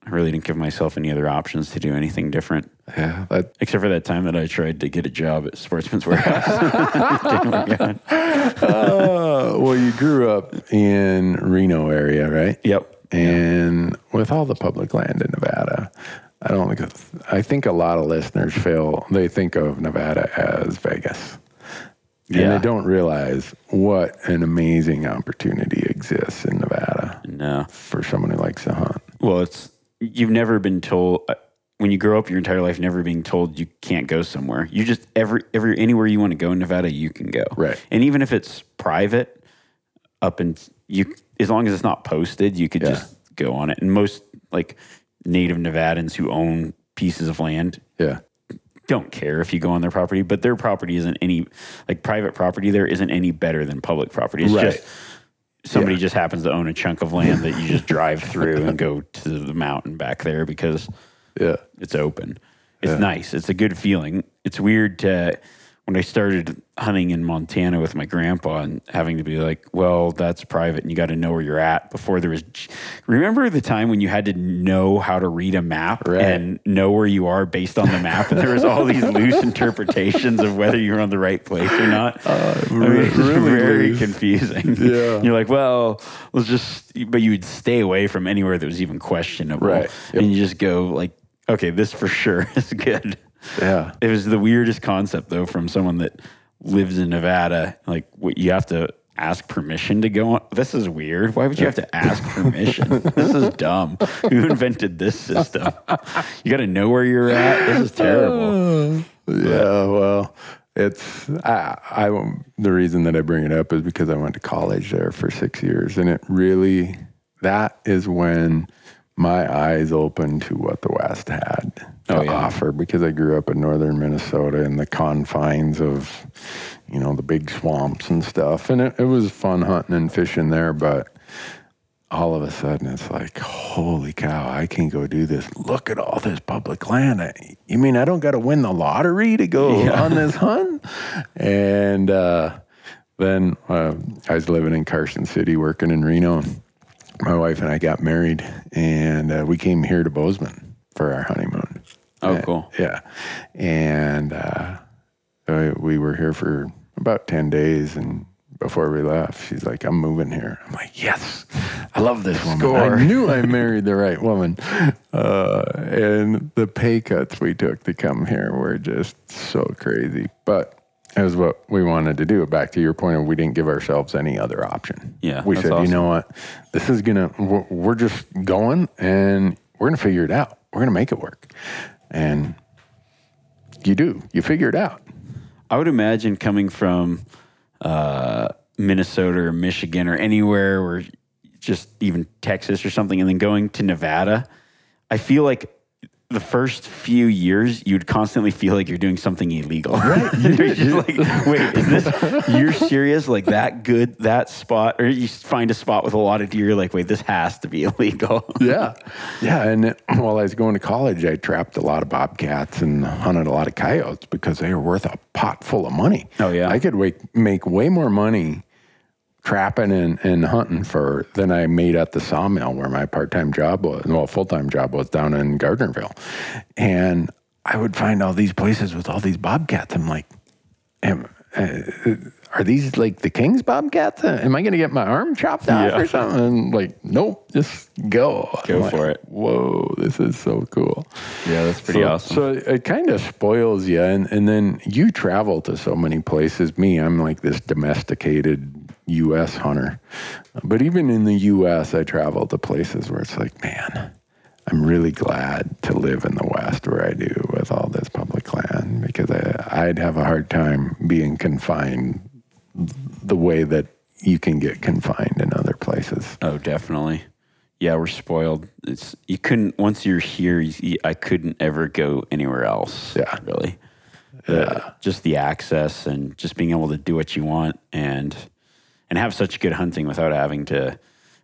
I really didn't give myself any other options to do anything different. yeah, that Except for that time that I tried to get a job at Sportsman's Warehouse. Didn't work out. Uh, well, you grew up in Reno area, right? Yep. And with all the public land in Nevada, I don't think I think a lot of listeners feel they think of Nevada as Vegas. And Yeah. they don't realize what an amazing opportunity exists in Nevada No. for someone who likes to hunt. Well, it's you've never been told uh, when you grow up your entire life, never being told you can't go somewhere. You just every every anywhere you want to go in Nevada, you can go. Right. And even if it's private, up and you as long as it's not posted, you could Yeah. just go on it. And most like native Nevadans who own pieces of land Yeah. don't care if you go on their property, but their property isn't any like private property there isn't any better than public property. It's Right. just somebody Yeah. just happens to own a chunk of land that you just drive through and go to the mountain back there because Yeah. it's open. It's nice. It's a good feeling. It's weird to when I started hunting in Montana with my grandpa and having to be like, well, that's private and you got to know where you're at before there was. Remember the time when you had to know how to read a map Right. and know where you are based on the map, and there was all these loose interpretations of whether you're on the right place or not. I mean, Uh, really very loose. confusing. Yeah. you're like, well, let's just. But you would stay away from anywhere that was even questionable, Right. Yep. And you just go like, okay, this for sure is good. Yeah. It was the weirdest concept though from someone that lives in Nevada. Like, what you have to ask permission to go on. This is weird. Why would you have to ask permission? this is dumb. Who invented this system? You got to know where you're at. This is terrible. Uh, yeah, well, it's I, I. The reason that I bring it up is because I went to college there for six years, and it really that is when my eyes opened to what the West had to Oh, yeah. offer. Because I grew up in northern Minnesota in the confines of, you know, the big swamps and stuff, and it, it was fun hunting and fishing there, but all of a sudden it's like, holy cow, I can go do this. Look at all this public land. I, you mean I don't got to win the lottery to go on this hunt? And uh, then uh, I was living in Carson City, working in Reno. And my wife and I got married, and uh, we came here to Bozeman for our honeymoon. Oh, Uh, cool. Yeah. And uh, uh, we were here for about 10 days. And before we left, she's like, I'm moving here. I'm like, yes, I love this woman. Score. I knew I married the right woman. Uh, and the pay cuts we took to come here were just so crazy. But it was what we wanted to do. Back to your point of we didn't give ourselves any other option. Yeah, We said, you know what? This is going to, we're, we're just going and we're going to figure it out. We're going to make it work. And you do. You figure it out. I would imagine coming from uh, Minnesota or Michigan or anywhere or just even Texas or something, and then going to Nevada. I feel like the first few years you'd constantly feel like you're doing something illegal. Right. you're just like, wait, is this you're serious? Like that good that spot, or you find a spot with a lot of deer, like, wait, this has to be illegal. Yeah. Yeah. And while I was going to college, I trapped a lot of bobcats and hunted a lot of coyotes because they were worth a pot full of money. Oh, yeah. I could make way more money trapping and, and hunting for than I made at the sawmill where my part time job was, well, full time job was down in Gardnerville. And I would find all these places with all these bobcats. I'm like, am, uh, are these like the king's bobcats? Uh, Am I going to get my arm chopped off Yeah. or something? And like, nope, just go. Go I'm like, for it. Whoa, this is so cool. Yeah, that's pretty so, awesome. So it kind of spoils you. And, and then you travel to so many places. Me, I'm like this domesticated U.S. hunter. But even in the U.S., I travel to places where it's like, man, I'm really glad to live in the West where I do with all this public land because I, I'd have a hard time being confined the way that you can get confined in other places. Oh, definitely. Yeah, we're spoiled. It's you couldn't once you're here. You, I couldn't ever go anywhere else. Yeah. really. Uh, just the access and just being able to do what you want and and have such good hunting without having to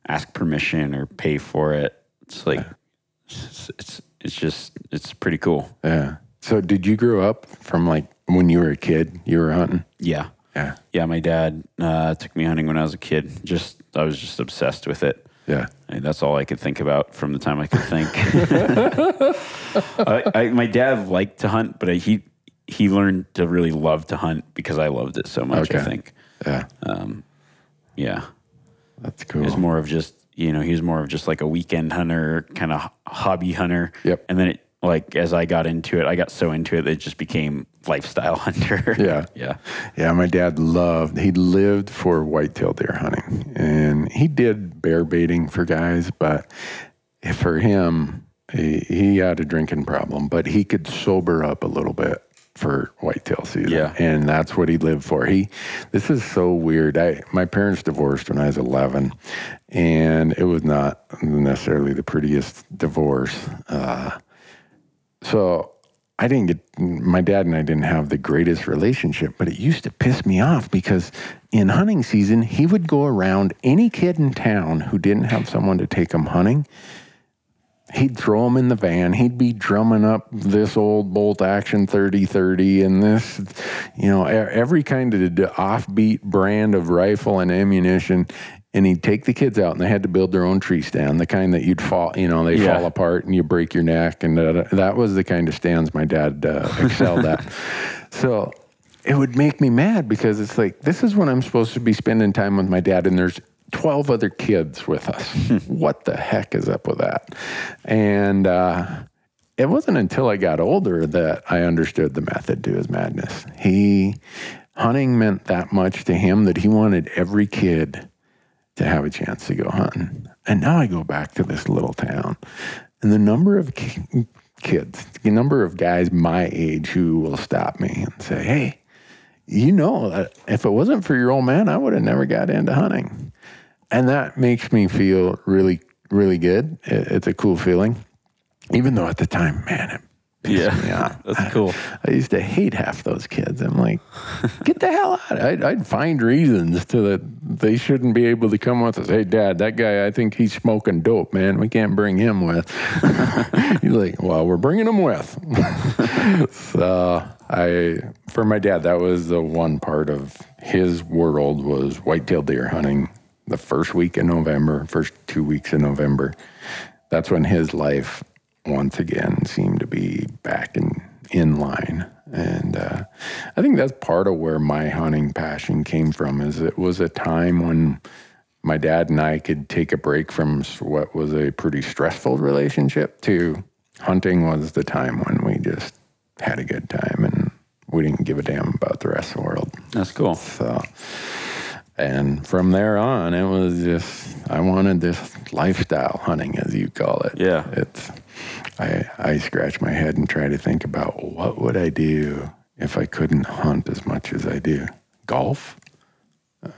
ask permission or pay for it. It's like it's, it's it's just it's pretty cool. Yeah. So did you grow up from like when you were a kid, you were hunting? Yeah. Yeah. Yeah, my dad uh, took me hunting when I was a kid. Just I was just obsessed with it. Yeah. I mean, that's all I could think about from the time I could think. I, I, my dad liked to hunt, but he he learned to really love to hunt because I loved it so much. I think, Yeah. Yeah, That's he cool. was more of just you know he was more of just like a weekend hunter, kind of hobby hunter. Yep. And then it like as I got into it, I got so into it that it just became lifestyle hunter. Yeah. yeah, Yeah, my dad loved, he lived for whitetail deer hunting and he did bear baiting for guys, but for him, he, he had a drinking problem, but he could sober up a little bit for whitetail season. Yeah. And that's what he lived for. He, this is so weird. I, my parents divorced when I was 11 and it was not necessarily the prettiest divorce. Uh, so I didn't get my dad and I didn't have the greatest relationship, but it used to piss me off because in hunting season, he would go around any kid in town who didn't have someone to take him hunting. He'd throw them in the van. He'd be drumming up this old bolt action 3030 and this, you know, every kind of offbeat brand of rifle and ammunition. And he'd take the kids out and they had to build their own tree stand, the kind that you'd fall, you know, they Yeah. fall apart and you break your neck. And uh, that was the kind of stands my dad uh, excelled at. So it would make me mad because it's like, this is when I'm supposed to be spending time with my dad and there's 12 other kids with us. what the heck is up with that? And uh, it wasn't until I got older that I understood the method to his madness. He, hunting meant that much to him that he wanted every kid to have a chance to go hunting. And now I go back to this little town, and the number of ki- kids, the number of guys my age who will stop me and say, "Hey, you know that if it wasn't for your old man, I would have never got into hunting," and that makes me feel really, really good. It- it's a cool feeling, even though at the time, man, it pissed me yeah, off. that's cool. I used to hate half those kids. I'm like, get the hell out. I'd, I'd find reasons to that they shouldn't be able to come with us. Hey, dad, that guy, I think he's smoking dope, man. We can't bring him with. he's like, well, we're bringing him with. so I, for my dad, that was the one part of his world was whitetail deer hunting the first week in November, first two weeks in November. That's when his life once again seemed to be back in in line. And uh, I think that's part of where my hunting passion came from. Is it was a time when my dad and I could take a break from what was a pretty stressful relationship to hunting was the time when we just had a good time and we didn't give a damn about the rest of the world. That's cool. So, and from there on, it was just I wanted this lifestyle hunting, as you call it. Yeah. it's I I scratch my head and try to think about what would I do if I couldn't hunt as much as I do. Golf?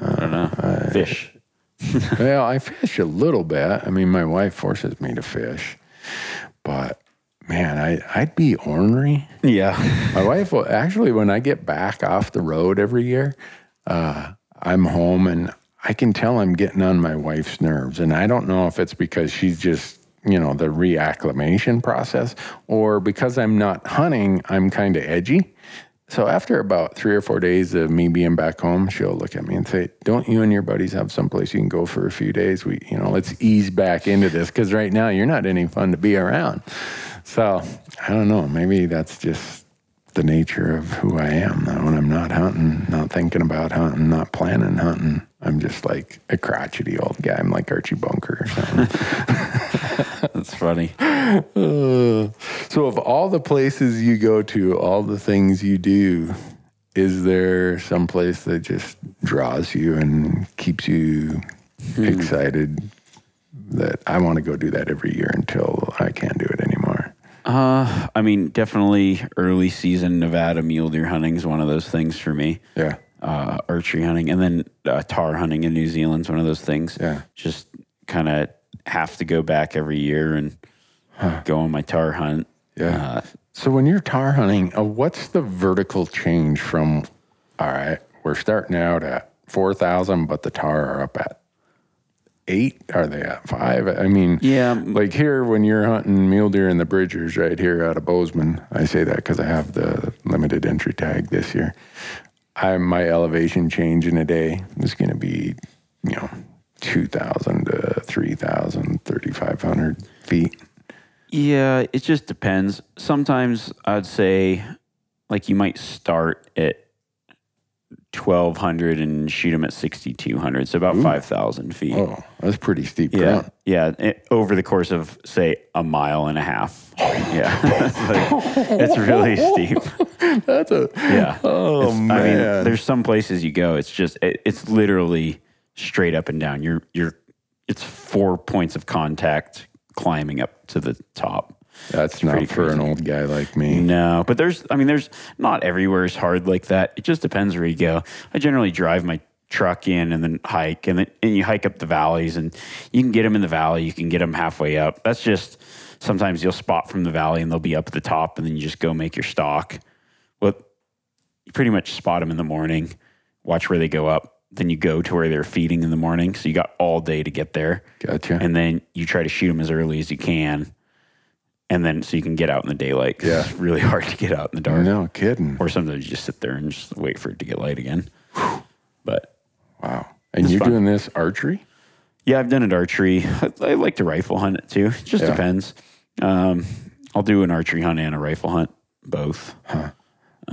I don't know. Fish. well, I fish a little bit. I mean, my wife forces me to fish, but man, I I'd be ornery. Yeah. My wife will actually, when I get back off the road every year, uh, I'm home and I can tell I'm getting on my wife's nerves. And I don't know if it's because she's just, you know, the reacclimation process or because I'm not hunting, I'm kind of edgy. So after about three or four days of me being back home, she'll look at me and say, "Don't you and your buddies have someplace you can go for a few days? We, you know, let's ease back into this because right now you're not any fun to be around." So I don't know. Maybe that's just the nature of who I am. When I'm not hunting, not thinking about hunting, not planning hunting, I'm just like a crotchety old guy. I'm like Archie Bunker or something. That's funny. Uh, so, of all the places you go to, all the things you do, is there some place that just draws you and keeps you excited that I want to go do that every year until I can't do it anymore? Uh, I mean, definitely early season Nevada mule deer hunting is one of those things for me. Yeah. Uh, archery hunting, and then uh, tahr hunting in New Zealand is one of those things. Yeah. Just kind of have to go back every year and go on my tahr hunt. Yeah. Uh, So when you're tahr hunting, uh, what's the vertical change from? All right, we're starting out at four thousand, but the tahr are up at eight. Are they at five? I mean, Yeah. Like here, when you're hunting mule deer in the Bridgers, right here out of Bozeman, I say that because I have the limited entry tag this year. I my elevation change in a day is going to be, you know, two thousand to 3,000, 3,500 feet. Yeah, it just depends. Sometimes I'd say, like, you might start at 1200 and shoot them at 6200, so about 5,000 feet. Oh, that's pretty steep. Yeah, ground. yeah. It, over the course of say a mile and a half. Yeah, it's, like- it's really steep. That's a Yeah. Oh It's- man. I mean, there's some places you go. It's just it, it's literally straight up and down. You're you're it's four points of contact climbing up to the top. That's not for an old guy like me. No, but there's, I mean, there's not everywhere is hard like that. It just depends where you go. I generally drive my truck in and then hike, and then and you hike up the valleys, and you can get them in the valley. You can get them halfway up. That's just sometimes you'll spot from the valley and they'll be up at the top, and then you just go make your stock. Well, you pretty much spot them in the morning, watch where they go up. Then you go to where they're feeding in the morning. So you got all day to get there Gotcha. and then you try to shoot them as early as you can, and then so you can get out in the daylight. Yeah. it's really hard to get out in the dark. no kidding. Or sometimes you just sit there and just wait for it to get light again. But Wow. And you're fun. doing this archery? yeah, I've done it archery. I, I like to rifle hunt it too. It just Yeah. depends. Um, I'll do an archery hunt and a rifle hunt, both.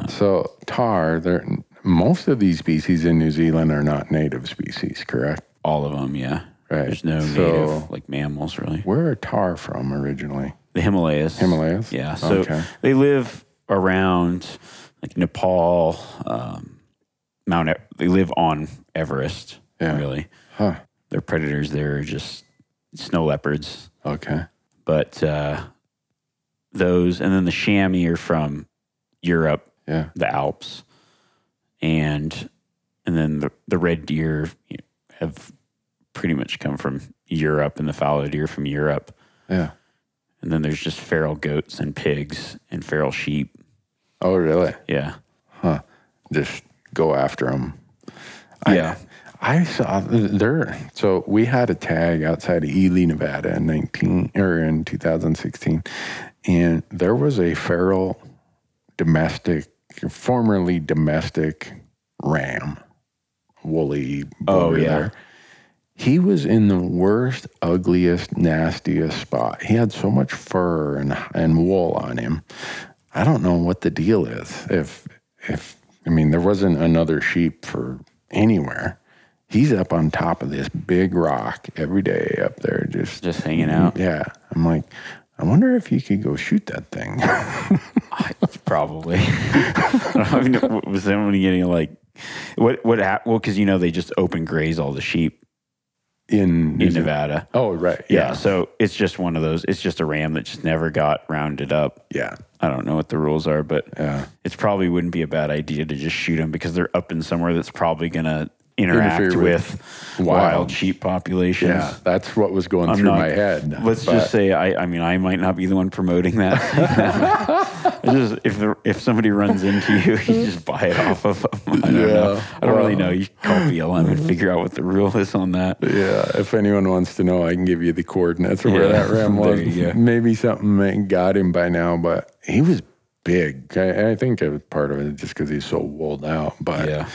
So tahr, there most of these species in New Zealand are not native species, correct? All of them, yeah. Right. There's no So- native like mammals really. Where are tahr from originally? The Himalayas. Himalayas? Yeah. So Okay. they live around like Nepal, um, Mount. E- they live on Everest. Yeah. Really, Huh. their predators there are just snow leopards. Okay. But uh, those, and then the chamois are from Europe, Yeah. the Alps, and and then the the red deer have pretty much come from Europe, and the fallow deer from Europe. Yeah. And then there's just feral goats and pigs and feral sheep. Oh, really? Yeah. Huh. Just go after them. Yeah. I saw there. So we had a tag outside of Ely, Nevada, in nineteen or in 2016, and there was a feral domestic, formerly domestic ram, woolly. Oh, yeah. there. He was in the worst, ugliest, nastiest spot. He had so much fur and and wool on him. I don't know what the deal is. If if I mean there wasn't another sheep for anywhere. He's up on top of this big rock every day up there, just Just hanging out. Yeah, I'm like, I wonder if you could go shoot that thing. Probably. I mean, was somebody getting like, what, what, hap- well, cause you know, they just open graze all the sheep in in Nevada. Oh right, Yeah. yeah, So it's just one of those, it's just a ram that just never got rounded up. yeah, I don't know what the rules are, but yeah. it's probably wouldn't be a bad idea to just shoot them because they're up in somewhere that's probably going to interact with, with wild. wild. sheep populations. Yeah, that's what was going I'm through not- my head. Let's but- just say I, I mean I might not be the one promoting that. Just if the, if somebody runs into you, you just buy it off of them. I don't know. Yeah, I don't really know. You call BLM and figure out what the rule is on that. Yeah, if anyone wants to know, I can give you the coordinates of where that ram was. Maybe something got him by now, but he was big. I, I think it was part of it just because he's so wooled out. But Yeah.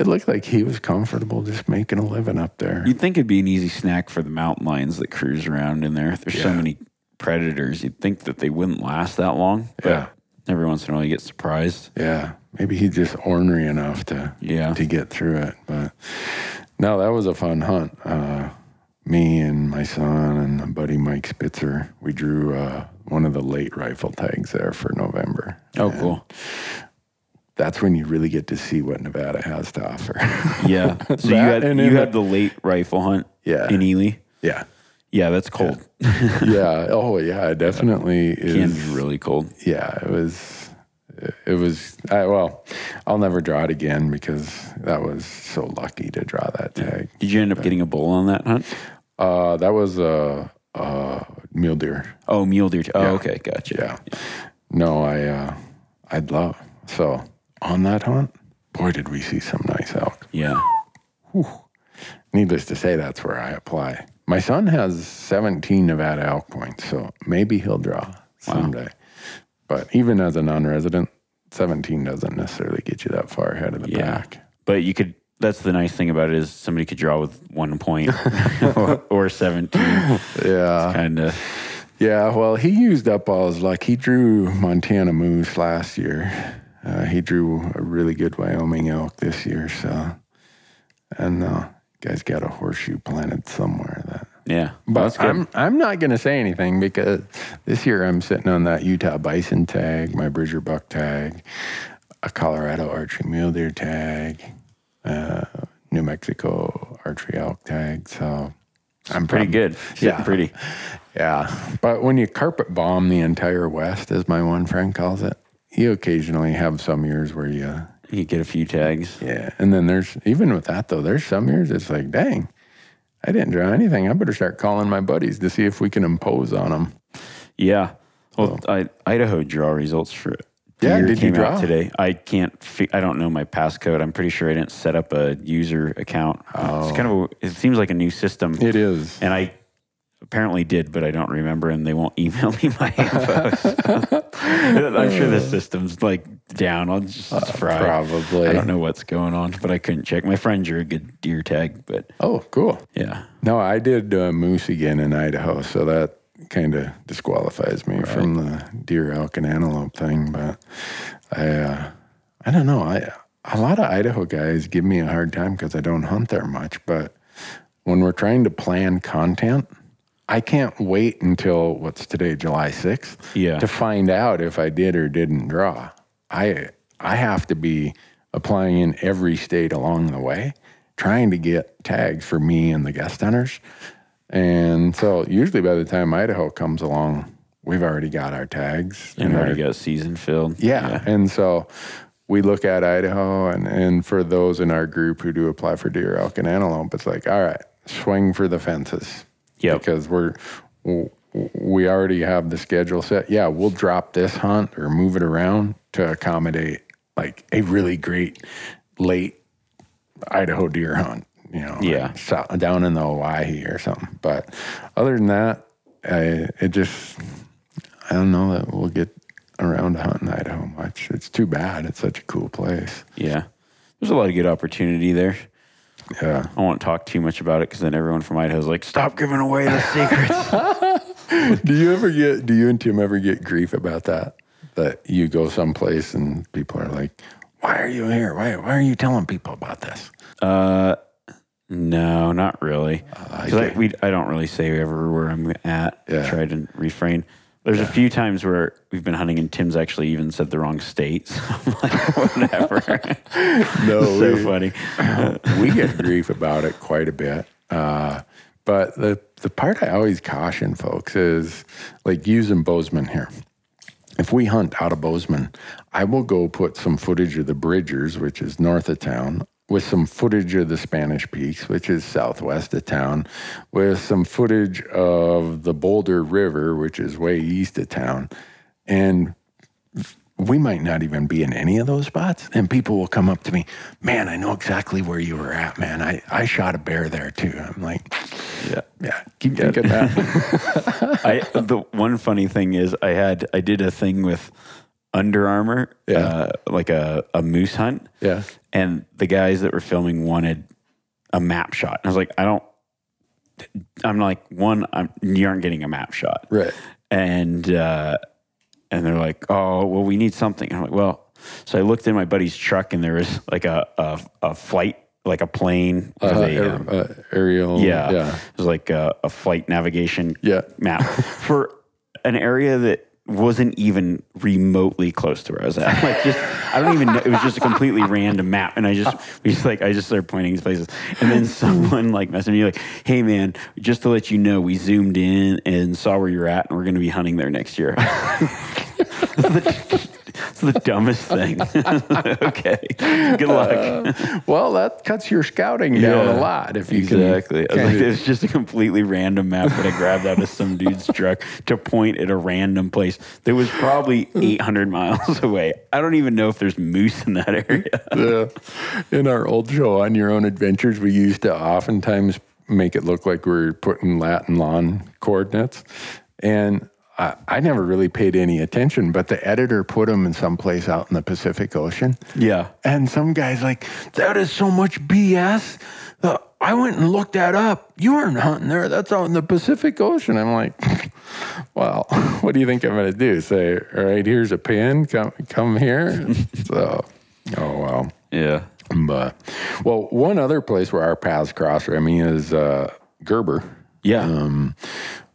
It looked like he was comfortable just making a living up there. You'd think it'd be an easy snack for the mountain lions that cruise around in there. There's so many predators. You'd think that they wouldn't last that long. Yeah. every once in a while you get surprised. Yeah, maybe he's just ornery enough to Yeah. to get through it. But no, that was a fun hunt. Uh, me and my son and my buddy Mike Spitzer, we drew uh, one of the late rifle tags there for November. Oh, And cool. That's when you really get to see what Nevada has to offer. Yeah. So you had you had the late rifle hunt Yeah. in Ely. yeah. Yeah, that's cold. Yeah. Oh, yeah. It definitely Can is. be really cold. yeah, it was. It was. I, well, I'll never draw it again because that was so lucky to draw that tag. Did you end up getting a bull on that hunt? Uh, that was a, a mule deer. Oh, mule deer. Oh, okay, gotcha. Yeah. No, I. Uh, I'd love. So on that hunt, boy, did we see some nice elk. Yeah. Needless to say, that's where I apply. My son has 17 Nevada elk points, so maybe he'll draw someday. But even as a non-resident, 17 doesn't necessarily get you that far ahead of the Yeah. pack. But you could. That's the nice thing about it is somebody could draw with one point or, or seventeen. Yeah. Kind of. Yeah, well, he used up all his luck. He drew Montana moose last year. Uh, he drew a really good Wyoming elk this year. So, and uh, guy's got a horseshoe planted somewhere. That, Yeah. but that's good. I'm I'm not going to say anything because this year I'm sitting on that Utah bison tag, my Bridger buck tag, a Colorado archery mule deer tag, uh, New Mexico archery elk tag. So. I'm pretty good. Sitting Yeah. Pretty. Yeah, but when you carpet bomb the entire West, as my one friend calls it, you occasionally have some years where you, You get a few tags. yeah. And then there's, even with that though, there's some years it's like, dang, I didn't draw anything. I better start calling my buddies to see if we can impose on them. Yeah. Well, I, Idaho draw results for Yeah, did you draw? today. I can't. I don't know my passcode. I'm pretty sure I didn't set up a user account. Oh. It's kind of. A, it seems like a new system, It is. and I apparently did, but I don't remember, and they won't email me my info. I'm sure the system's like down. I'll just fried. probably. I don't know what's going on, but I couldn't check. My friend drew a good deer tag, but Oh, cool. yeah. No, I did uh, moose again in Idaho, so that kind of disqualifies me from the deer, elk, and antelope thing. But I, uh, I don't know. I a lot of Idaho guys give me a hard time because I don't hunt there much. But when we're trying to plan content, I can't wait until what's today, July sixth, Yeah. to find out if I did or didn't draw. I I have to be applying in every state along the way, trying to get tags for me and the guest hunters. And so usually by the time Idaho comes along, we've already got our tags. And our- already got season filled. yeah. And so we look at Idaho, and, and for those in our group who do apply for deer, elk, and antelope, it's like, all right, swing for the fences. Yep. Because we're, we already have the schedule set. Yeah, we'll drop this hunt or move it around to accommodate like a really great late Idaho deer hunt, you know, Yeah. like so- down in the Owyhee or something. But other than that, I, it just, I don't know that we'll get around to hunting Idaho much. It's too bad. It's such a cool place. Yeah. There's a lot of good opportunity there. Yeah. I won't talk too much about it because then everyone from Idaho's like, stop giving away the secrets. do you ever get, do you and Tim ever get grief about that? That you go someplace and people are like, why are you here? Why, why are you telling people about this? uh, no, not really. I 'Cause I, get- we, I don't really say ever where I'm at. Yeah. Try to refrain. There's a few times where we've been hunting and Tim's actually even said the wrong state. So I'm like, whatever. No, so we- funny. we get grief about it quite a bit. Uh, but the, the part I always caution folks is like using Bozeman here. If we hunt out of Bozeman, I will go put some footage of the Bridgers, which is north of town, with some footage of the Spanish Peaks, which is southwest of town, with some footage of the Boulder River, which is way east of town. And we might not even be in any of those spots. And people will come up to me, man, I know exactly where you were at, man. I, I shot a bear there too. I'm like, Yeah. yeah, keep thinking that. I the one funny thing is I had I did a thing with Under Armour, Yeah. uh, like a, a moose hunt. yeah. And the guys that were filming wanted a map shot. And I was like, I don't. I'm like, one, I'm, you aren't getting a map shot, Right. and uh, and they're like, "Oh, well, we need something." And I'm like, "Well," so I looked in my buddy's truck, and there was like a a, a flight, like a plane, Uh, a, um, uh, aerial. yeah, Yeah. it was like a, a flight navigation Yeah. map for an area that wasn't even remotely close to where I was at. Like just I don't even know. It was just a completely random map, and I just we just like I just started pointing these places, and then someone like messaged me like, "Hey man, just to let you know, we zoomed in and saw where you're at, and we're going to be hunting there next year." It's the dumbest thing. okay, good luck. Uh, well, that cuts your scouting down Yeah, a lot if you Exactly. can. I was like, kinda- it was just a completely random map that I grabbed out of some dude's truck to point at a random place that was probably 800 miles away. I don't even know if there's moose in that area. Yeah. In our old show, On Your Own Adventures, we used to oftentimes make it look like we are putting Latin lawn coordinates. And I, I never really paid any attention, but the editor put them in some place out in the Pacific Ocean. Yeah. And some guy's like, that is so much BS. Uh, I went and looked that up. You weren't hunting there. That's out in the Pacific Ocean. I'm like, well, what do you think I'm going to do? Say, all right, here's a pin. Come, come here. so, oh, well. Yeah. But, well, one other place where our paths cross, I mean, is uh, Gerber. Yeah. Um,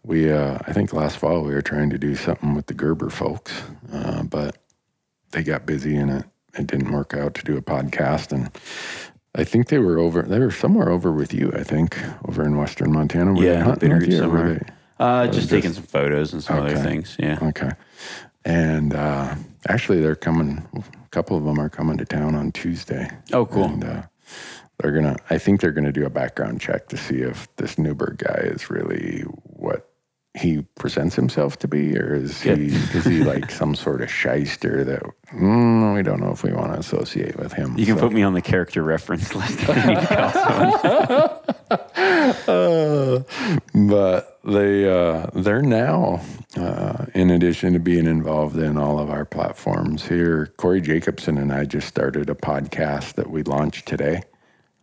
we, uh, I think last fall we were trying to do something with the Gerber folks, uh, but they got busy and it, it didn't work out to do a podcast. And I think they were over, they were somewhere over with you, I think, over in Western Montana. Were they yeah. hunting Bitter with you, somewhere. Uh, just taking some photos and some other things. Yeah. okay. And uh, actually, they're coming, a couple of them are coming to town on Tuesday. Oh, cool. And uh, they're gonna. I think they're gonna do a background check to see if this Newberg guy is really what he presents himself to be, or is he is he like some sort of shyster that mm, we don't know if we want to associate with him. You can So- put me on the character reference list if you need to call. Uh, but they uh, they're now, uh, in addition to being involved in all of our platforms here, Corey Jacobson and I just started a podcast that we launched today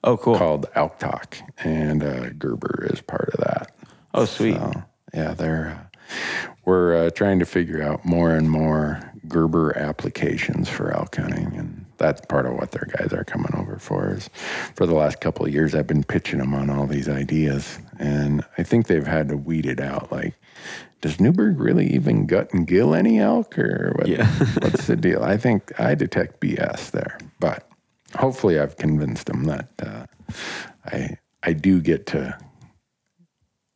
Oh, cool. called Elk Talk, and uh, Gerber is part of that. Oh, sweet. So yeah, they're uh, we're uh, trying to figure out more and more Gerber applications for elk hunting, and that's part of what their guys are coming over for. Is for the last couple of years, I've been pitching them on all these ideas, and I think they've had to weed it out. Like, does Newberg really even gut and gill any elk, or what, Yeah. what's the deal? I think I detect BS there, but hopefully, I've convinced them that uh, I I do get to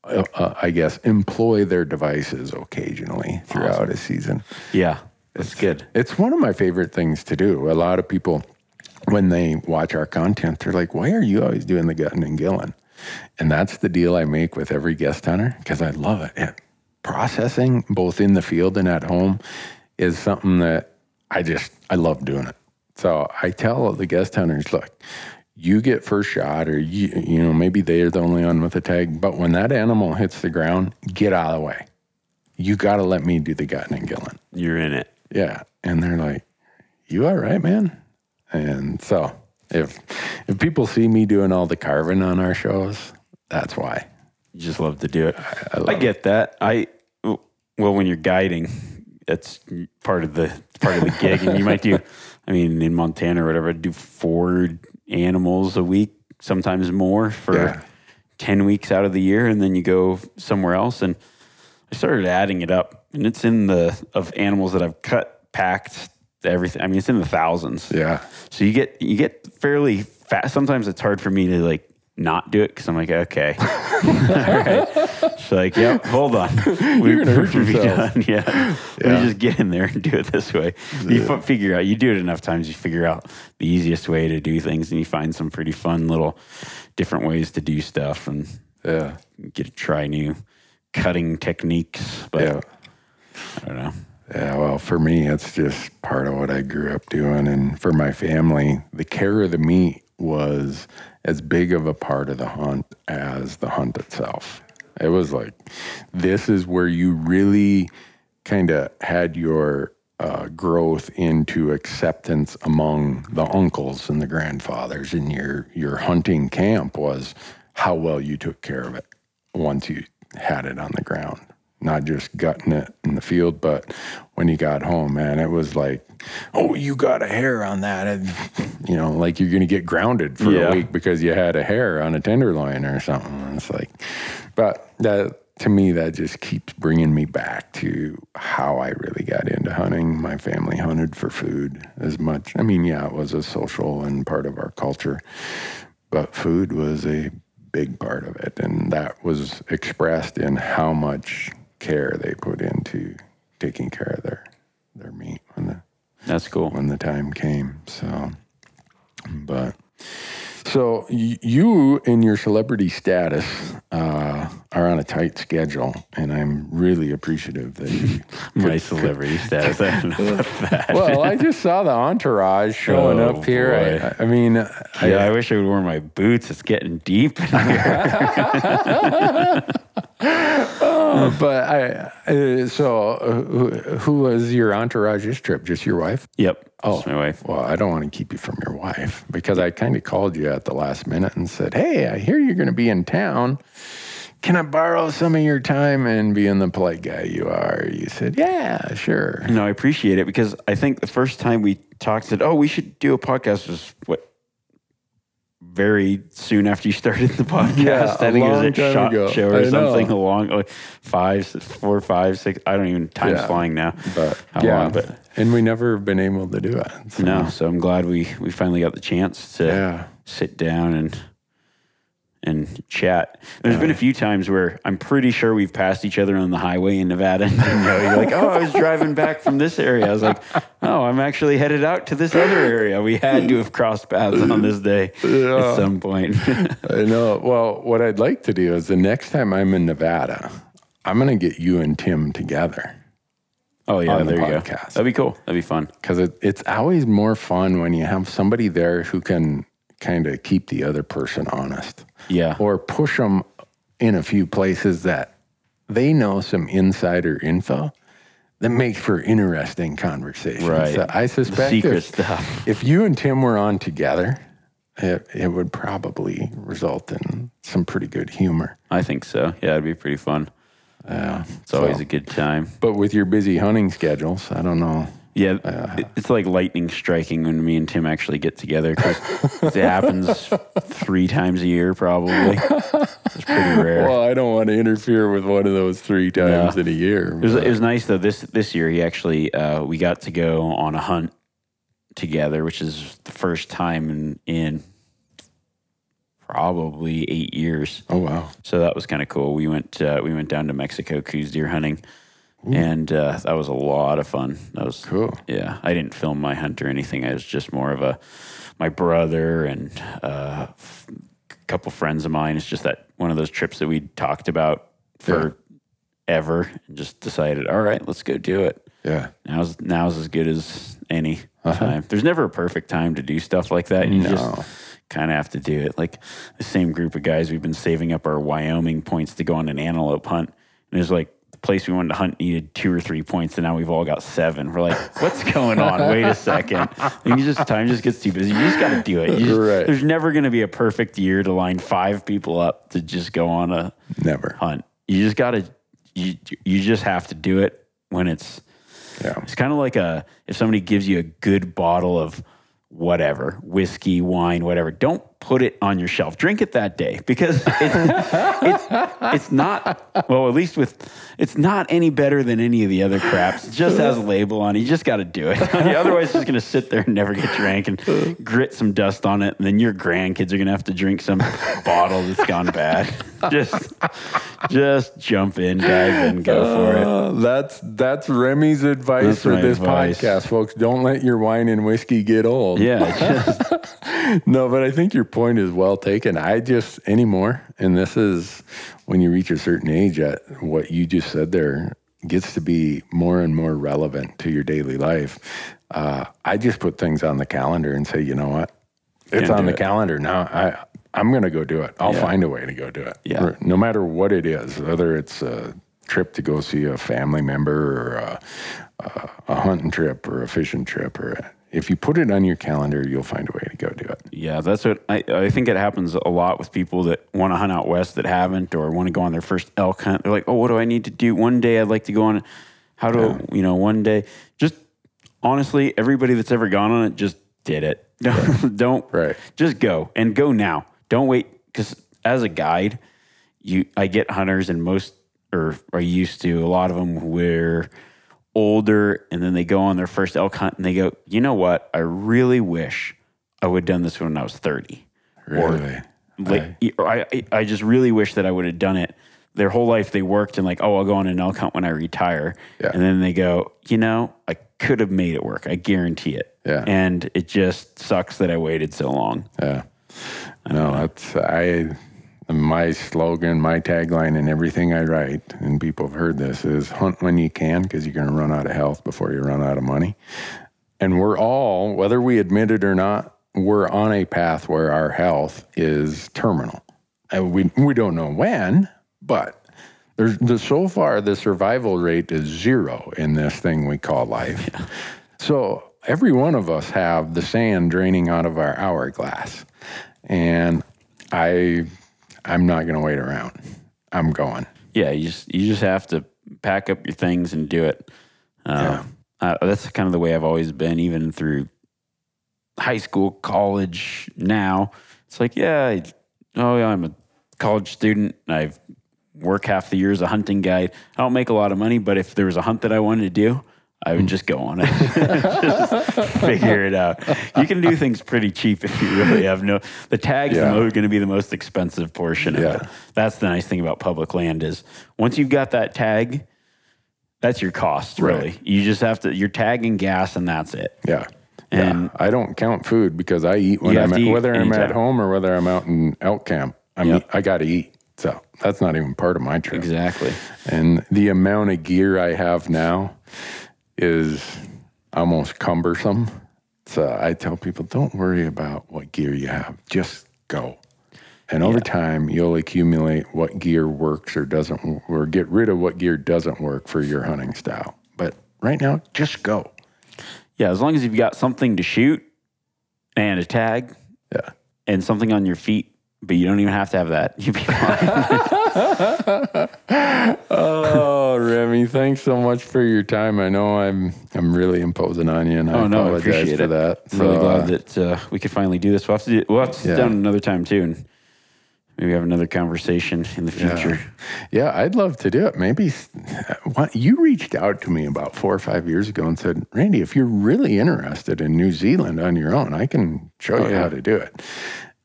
uh, uh, I guess, employ their devices occasionally throughout a season. Yeah. That's good. It's one of my favorite things to do. A lot of people, when they watch our content, they're like, why are you always doing the gutting and gilling? And that's the deal I make with every guest hunter because I love it. it. Processing, both in the field and at home, is something that I just, I love doing it. So I tell the guest hunters, look, you get first shot, or you, you know, maybe they're the only one with a tag, but when that animal hits the ground, get out of the way. You got to let me do the gutting and gilling. You're in it. Yeah. And they're like, You all right, man? And so if if people see me doing all the carving on our shows, that's why. You just love to do it. I, love get that. I well, when you're guiding, that's part of the part of the gig, and you might do. I mean, in Montana or whatever i do four animals a week, sometimes more for Yeah. ten weeks out of the year, and then you go somewhere else. And I started adding it up, and it's in the of animals that I've cut, packed, everything. I mean, it's in the thousands. Yeah. So you get you get fairly fast. Sometimes it's hard for me to like not do it because I'm like, okay, all right. She's like, yep, hold on, we, You're gonna hurt yourself. done. Yeah. let me just get in there and do it this way. You fi- figure out. You do it enough times, you figure out the easiest way to do things, and you find some pretty fun little different ways to do stuff, and Yeah. get to try new cutting techniques. But Yeah. I don't know. Yeah, well, for me, it's just part of what I grew up doing. And for my family, the care of the meat was as big of a part of the hunt as the hunt itself. It was like, this is where you really kind of had your uh, growth into acceptance among the uncles and the grandfathers in your, your hunting camp was how well you took care of it once you had it on the ground. Not just gutting it in the field, but when you got home, man, it was like, oh, you got a hair on that. And, you know, like you're going to get grounded for Yeah. a week because you had a hair on a tenderloin or something. And It's like, but that to me, that just keeps bringing me back to how I really got into hunting. My family hunted for food as much. I mean, yeah, it was a social and part of our culture, but food was a big part of it. And that was expressed in how much care they put into taking care of their, their meat when the, That's cool. when the time came. So, but so y- you in your celebrity status uh, are on a tight schedule, and I'm really appreciative that you. My celebrity status. I don't know about that. well, I just saw the entourage showing Oh, up here. I, I mean, I, I wish I would wear my boots. It's getting deep in here. but I. Uh, so, uh, who, who was your entourage this trip? Just your wife? yep. Oh. My wife. Well, I don't want to keep you from your wife because I kind of called you at the last minute and said, Hey, I hear you're going to be in town. Can I borrow some of your time? And being the polite guy you are, you said, Yeah, sure. No, I appreciate it because I think the first time we talked, said, "Oh, we should do a podcast." Was what very soon after you started the podcast. Yeah, I think it was a Shot ago. Show or something along like five, four, five, six. I don't even. Time's Yeah. flying now. But How yeah, long, but- and we never been able to do it. So, No, so I'm glad we we finally got the chance to Yeah. sit down and and chat. There's been a uh-huh. few times where I'm pretty sure we've passed each other on the highway in Nevada. And you know, you're like, "Oh, I was driving back from this area." I was like, "Oh, I'm actually headed out to this other area." We had to have crossed paths on this day Yeah. at some point. I know. Well, what I'd like to do is the next time I'm in Nevada, I'm going to get you and Tim together. oh yeah, On the there you go. That'd be cool. That'd be fun. because it, it's always more fun when you have somebody there who can kind of keep the other person honest Yeah. or push them in a few places that they know some insider info that makes for interesting conversation. Right. So I The suspect secret if, stuff. if you and Tim were on together, it, it would probably result in some pretty good humor. I think so. Yeah, it'd be pretty fun. Yeah. It's always a good time. But with your busy hunting schedules, I don't know. Yeah, it- it's like lightning striking when me and Tim actually get together because it happens three times a year, probably. It's pretty rare. Well, I don't want to interfere with one of those three times No. in a year. it, was, it was nice though. This this year, he actually uh, we got to go on a hunt together, which is the first time in in probably eight years. oh wow. So that was kind of cool. We went uh, we went down to Mexico Coues deer hunting, and uh, that was a lot of fun. That was Cool. Yeah, I didn't film my hunt or anything. I was just more of a my brother and uh, f- couple friends of mine. It's just that one of those trips that we talked about for ever, and just decided, all right, let's go do it. Yeah. Now's now's as good as any time. There's never a perfect time to do stuff like that. You No. just kind of have to do it. Like the same group of guys, we've been saving up our Wyoming points to go on an antelope hunt. And it was like place we wanted to hunt needed two or three points, and now we've all got seven. We're like, what's going on? Wait a second. And you just time just gets too busy. You just got to do it. Just- Right. There's never going to be a perfect year to line five people up to just go on a Never. hunt. You just got to. You you just have to do it when it's Yeah. it's kind of like a if somebody gives you a good bottle of whatever, whiskey, wine, whatever, don't put it on your shelf. Drink it that day because it's, it's, it's not, well, at least with, it's not any better than any of the other craps. It just has a label on it. You just got to do it. Otherwise, it's just going to sit there and never get drank and grit some dust on it. And then your grandkids are going to have to drink some bottle that's gone bad. Just, just jump in, dive in, go for it. Uh, that's that's Remy's advice That's for this advice. podcast, folks. Don't let your wine and whiskey get old. Yeah, just, No, but I think your point is well taken. I just anymore, and this is when you reach a certain age, at what you just said there gets to be more and more relevant to your daily life. Uh, I just put things on the calendar and say, you know what, it's on the it. calendar now. I I'm going to go do it. I'll Yeah. find a way to go do it. Yeah. No matter what it is, whether it's a trip to go see a family member or a, a, a hunting trip or a fishing trip or if you put it on your calendar, you'll find a way to go do it. Yeah, that's what I, I think it happens a lot with people that want to hunt out west that haven't or want to go on their first elk hunt. They're like, oh, what do I need to do? One day I'd like to go on. How do you know? One day, just honestly, everybody that's ever gone on it just did it. Don't, don't Right. Just go and go now. Don't wait because as a guide, you I get hunters and most or are used to a lot of them where older and then they go on their first elk hunt and they go, you know what? I really wish I would have done this when I was 30. Really? Like, I, I, I just really wish that I would have done it. Their whole life they worked and like, oh, I'll go on an elk hunt when I retire. Yeah. And then they go, you know, I could have made it work. I guarantee it. Yeah. And it just sucks that I waited so long. Yeah. No, that's I. My slogan, my tagline, and everything I write, and people have heard this, is hunt when you can because you're going to run out of health before you run out of money. And we're all, whether we admit it or not, we're on a path where our health is terminal. And we we don't know when, but there's the so far the survival rate is zero in this thing we call life. So every one of us have the sand draining out of our hourglass. And I I'm not gonna wait around. I'm going. Yeah, you just you just have to pack up your things and do it. Uh, uh, that's kind of the way I've always been, even through high school, college. Now it's like, yeah, I, oh yeah, I'm a college student. I work half the year as a hunting guide. I don't make a lot of money, but if there was a hunt that I wanted to do, I would just go on it, just figure it out. You can do things pretty cheap if you really have no. The tag's Yeah. going to be the most expensive portion of Yeah. it. That's the nice thing about public land is once you've got that tag, that's your cost. Really, Right. you just have to. You're tagging gas, and that's it. Yeah. And- yeah. I don't count food because I eat when I'm at, eat whether I'm at home or whether I'm out in elk camp. I mean, Yep. I got to eat. So that's not even part of my trip. Exactly. And the amount of gear I have now is almost cumbersome. So I tell people, don't worry about what gear you have, just go. And over time, you'll accumulate what gear works or doesn't, or get rid of what gear doesn't work for your hunting style. But right now, just go. Yeah, as long as you've got something to shoot and a tag Yeah. and something on your feet, but you don't even have to have that. You'd be fine. Oh, Remy, thanks so much for your time. I know I'm I'm really imposing on you, and I Oh no, I apologize appreciate for it. that. I'm really glad uh, that uh, we could finally do this. We'll have to do, we'll have to sit Yeah. down another time too, and maybe have another conversation in the future. Yeah, I'd love to do it. Maybe what you reached out to me about four or five years ago and said, Randy, if you're really interested in New Zealand on your own, I can show you yeah. how to do it.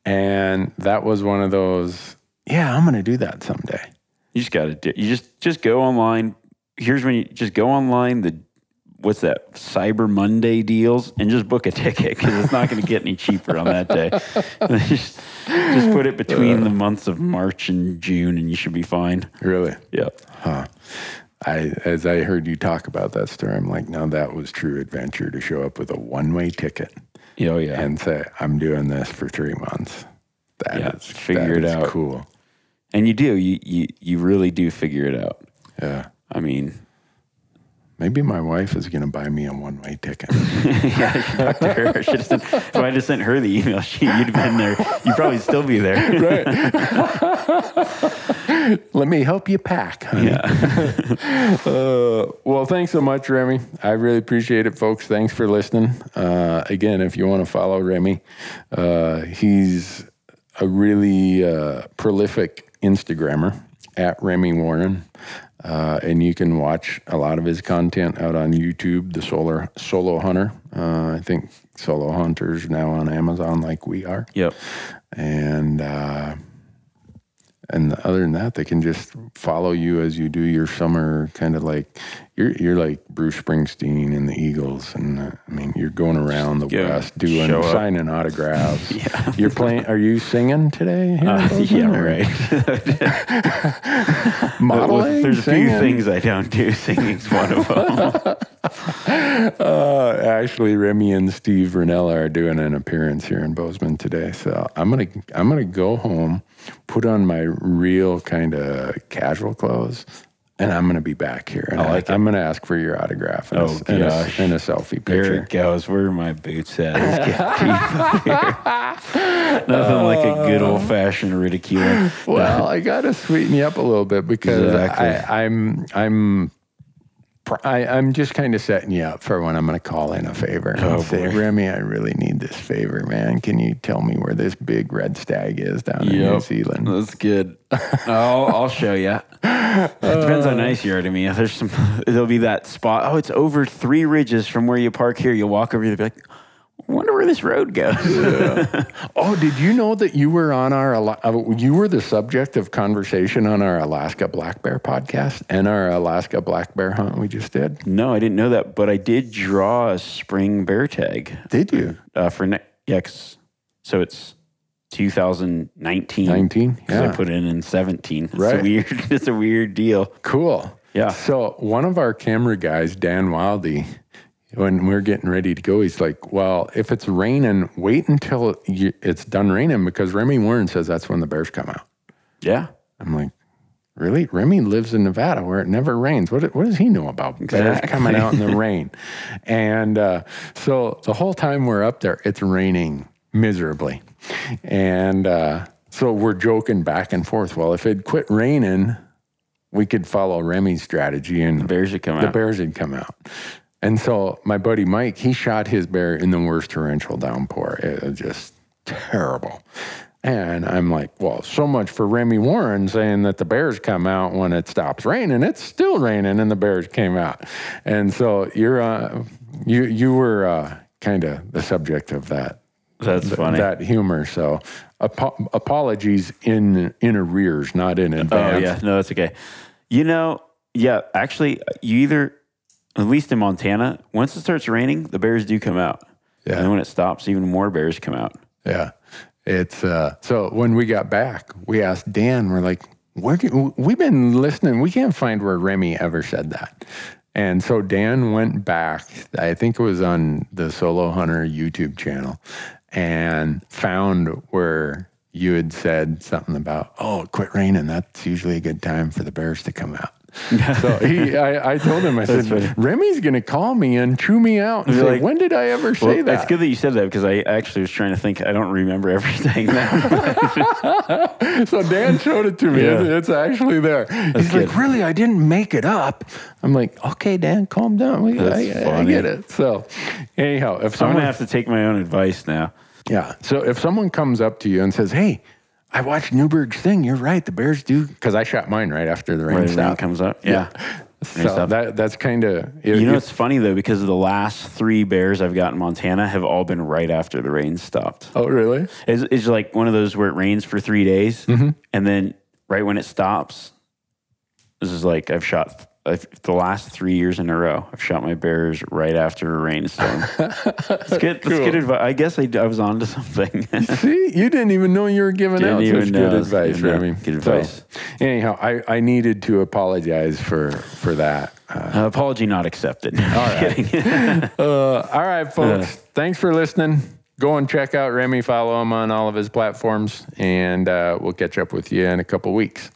And that was one of those. Yeah, I'm going to do that someday. You just got to do. You just just go online. Here's when you just go online. The what's that Cyber Monday deals and just book a ticket because it's not going to get any cheaper on that day. just, just put it between the months of March and June, and you should be fine. Really? Yep. Huh. I, as I heard you talk about that story, I'm like, now that was true adventure to show up with a one way ticket Oh yeah. and say, I'm doing this for three months. That is Yeah, figure that it is out. Cool. And you do. You you you really do figure it out. Yeah. I mean, Maybe my wife is going to buy me a one way ticket. yeah, I should talk to her. I should have sent, if I just sent her the email, she, you'd have been there. You'd probably still be there. Right. Let me help you pack, honey. Yeah. Uh, well, thanks so much, Remy. I really appreciate it, folks. Thanks for listening. Uh, again, if you want to follow Remy, uh, he's a really uh, prolific Instagrammer at Remy Warren. Uh, and you can watch a lot of his content out on YouTube, the Solar Solo Hunter. Uh, I think Solo Hunter's now on Amazon, like we are. Yep. and uh, and other than that, they can just follow you as you do your summer kind of like you're you're like Bruce Springsteen and the Eagles, and uh, I mean you're going around the Yeah, West doing signing autographs. Yeah. You're playing. Are you singing today? Uh, yeah, right. Modeling. There's a few things I don't do. Singing's one of them. Uh, actually, Remy and Steven Rinella are doing an appearance here in Bozeman today, so I'm gonna I'm gonna go home, put on my real kind of casual clothes, and I'm going to be back here. And I like I, am going to ask for your autograph and, Oh, a, and, a, and a selfie There picture. it goes. Where are my boots at? Let's get deep up here. Nothing like a good uh, old fashioned ridicule. Well, I got to sweeten you up a little bit because Exactly. I, I'm I'm I, I'm just kind of setting you up for when I'm going to call in a favor oh, and Oh, say, boy. Remy, I really need this favor, man. Can you tell me where this big red stag is down in New Yep. Zealand? That's good. I'll, I'll show you. It depends on how nice you are to me. If There's some. There'll be that spot. Oh, it's over three ridges from where you park here. You'll walk over. You'll be like, wonder where this road goes. Oh, did you know that you were on our uh, you were the subject of conversation on our Alaska black bear podcast and our Alaska black bear hunt we just did? no, I didn't know that, but I did draw a spring bear tag Did you? uh, for ne- yeah. 'cause- so it's 2019. 19? Because I put it in 17. It's Right. a weird. It's a weird deal. Cool. Yeah. So one of our camera guys, Dan Wildy, when we're getting ready to go, he's like, "Well, if it's raining, wait until you, it's done raining because Remy Warren says that's when the bears come out." Yeah. I'm like, "Really? Remy lives in Nevada where it never rains. What, what does he know about bears Exactly. coming out in the rain?" And uh, so the whole time we're up there, it's raining miserably, and uh, so we're joking back and forth. Well, if it quit raining, we could follow Remy's strategy and Bears would come the out. bears had come out. And so my buddy Mike, he shot his bear in the worst torrential downpour. It was just terrible. And I'm like, well, so much for Remy Warren saying that the bears come out when it stops raining. It's still raining, and the bears came out. And so you're, uh, you you were uh, kind of the subject of that That's funny. that humor. So apo- apologies in in arrears, not in advance. Oh yeah, no, that's okay. You know, yeah, actually, you either, at least in Montana, once it starts raining, the bears do come out. Yeah. And then when it stops, even more bears come out. Yeah. It's uh so when we got back, we asked Dan, we're like, where can, we've been listening, we can't find where Remy ever said that. And so Dan went back, I think it was on the Solo Hunter YouTube channel, and found where you had said something about, oh, quit raining. That's usually a good time for the bears to come out. so he, I, I told him, I said, funny. Remy's going to call me and chew me out and You're say, like, when did I ever say Well, that? It's good that you said that because I actually was trying to think. I don't remember everything now. So Dan showed it to me. Yeah. It's, it's actually there. He's good. like, really? I didn't make it up. I'm like, okay, Dan, calm down. We, I, That's I- get it. So, anyhow, if I'm someone, gonna have to take my own advice now. yeah, so if someone comes up to you and says, hey, I watched Newberg's thing. You're right. The Bears do because I shot mine right after the rain Right, rain stopped. comes up. Yeah. So that that's kind of You know, it's funny though because the last three bears I've got in Montana have all been right after the rain stopped. oh really? It's, it's like one of those where it rains for three days, mm-hmm. and then right when it stops, this is like I've shot I've, the last three years in a row. I've shot my bears right after a rainstorm. It's good. That's good advice. I guess I, I was on to something. See, you didn't even know you were giving Didn't out such good advice, Remy. good So, advice. anyhow, I, I needed to apologize for for that. Uh, Uh, apology not accepted. All right. uh, all right, folks. Thanks for listening. Go and check out Remy. Follow him on all of his platforms, and uh, we'll catch up with you in a couple weeks.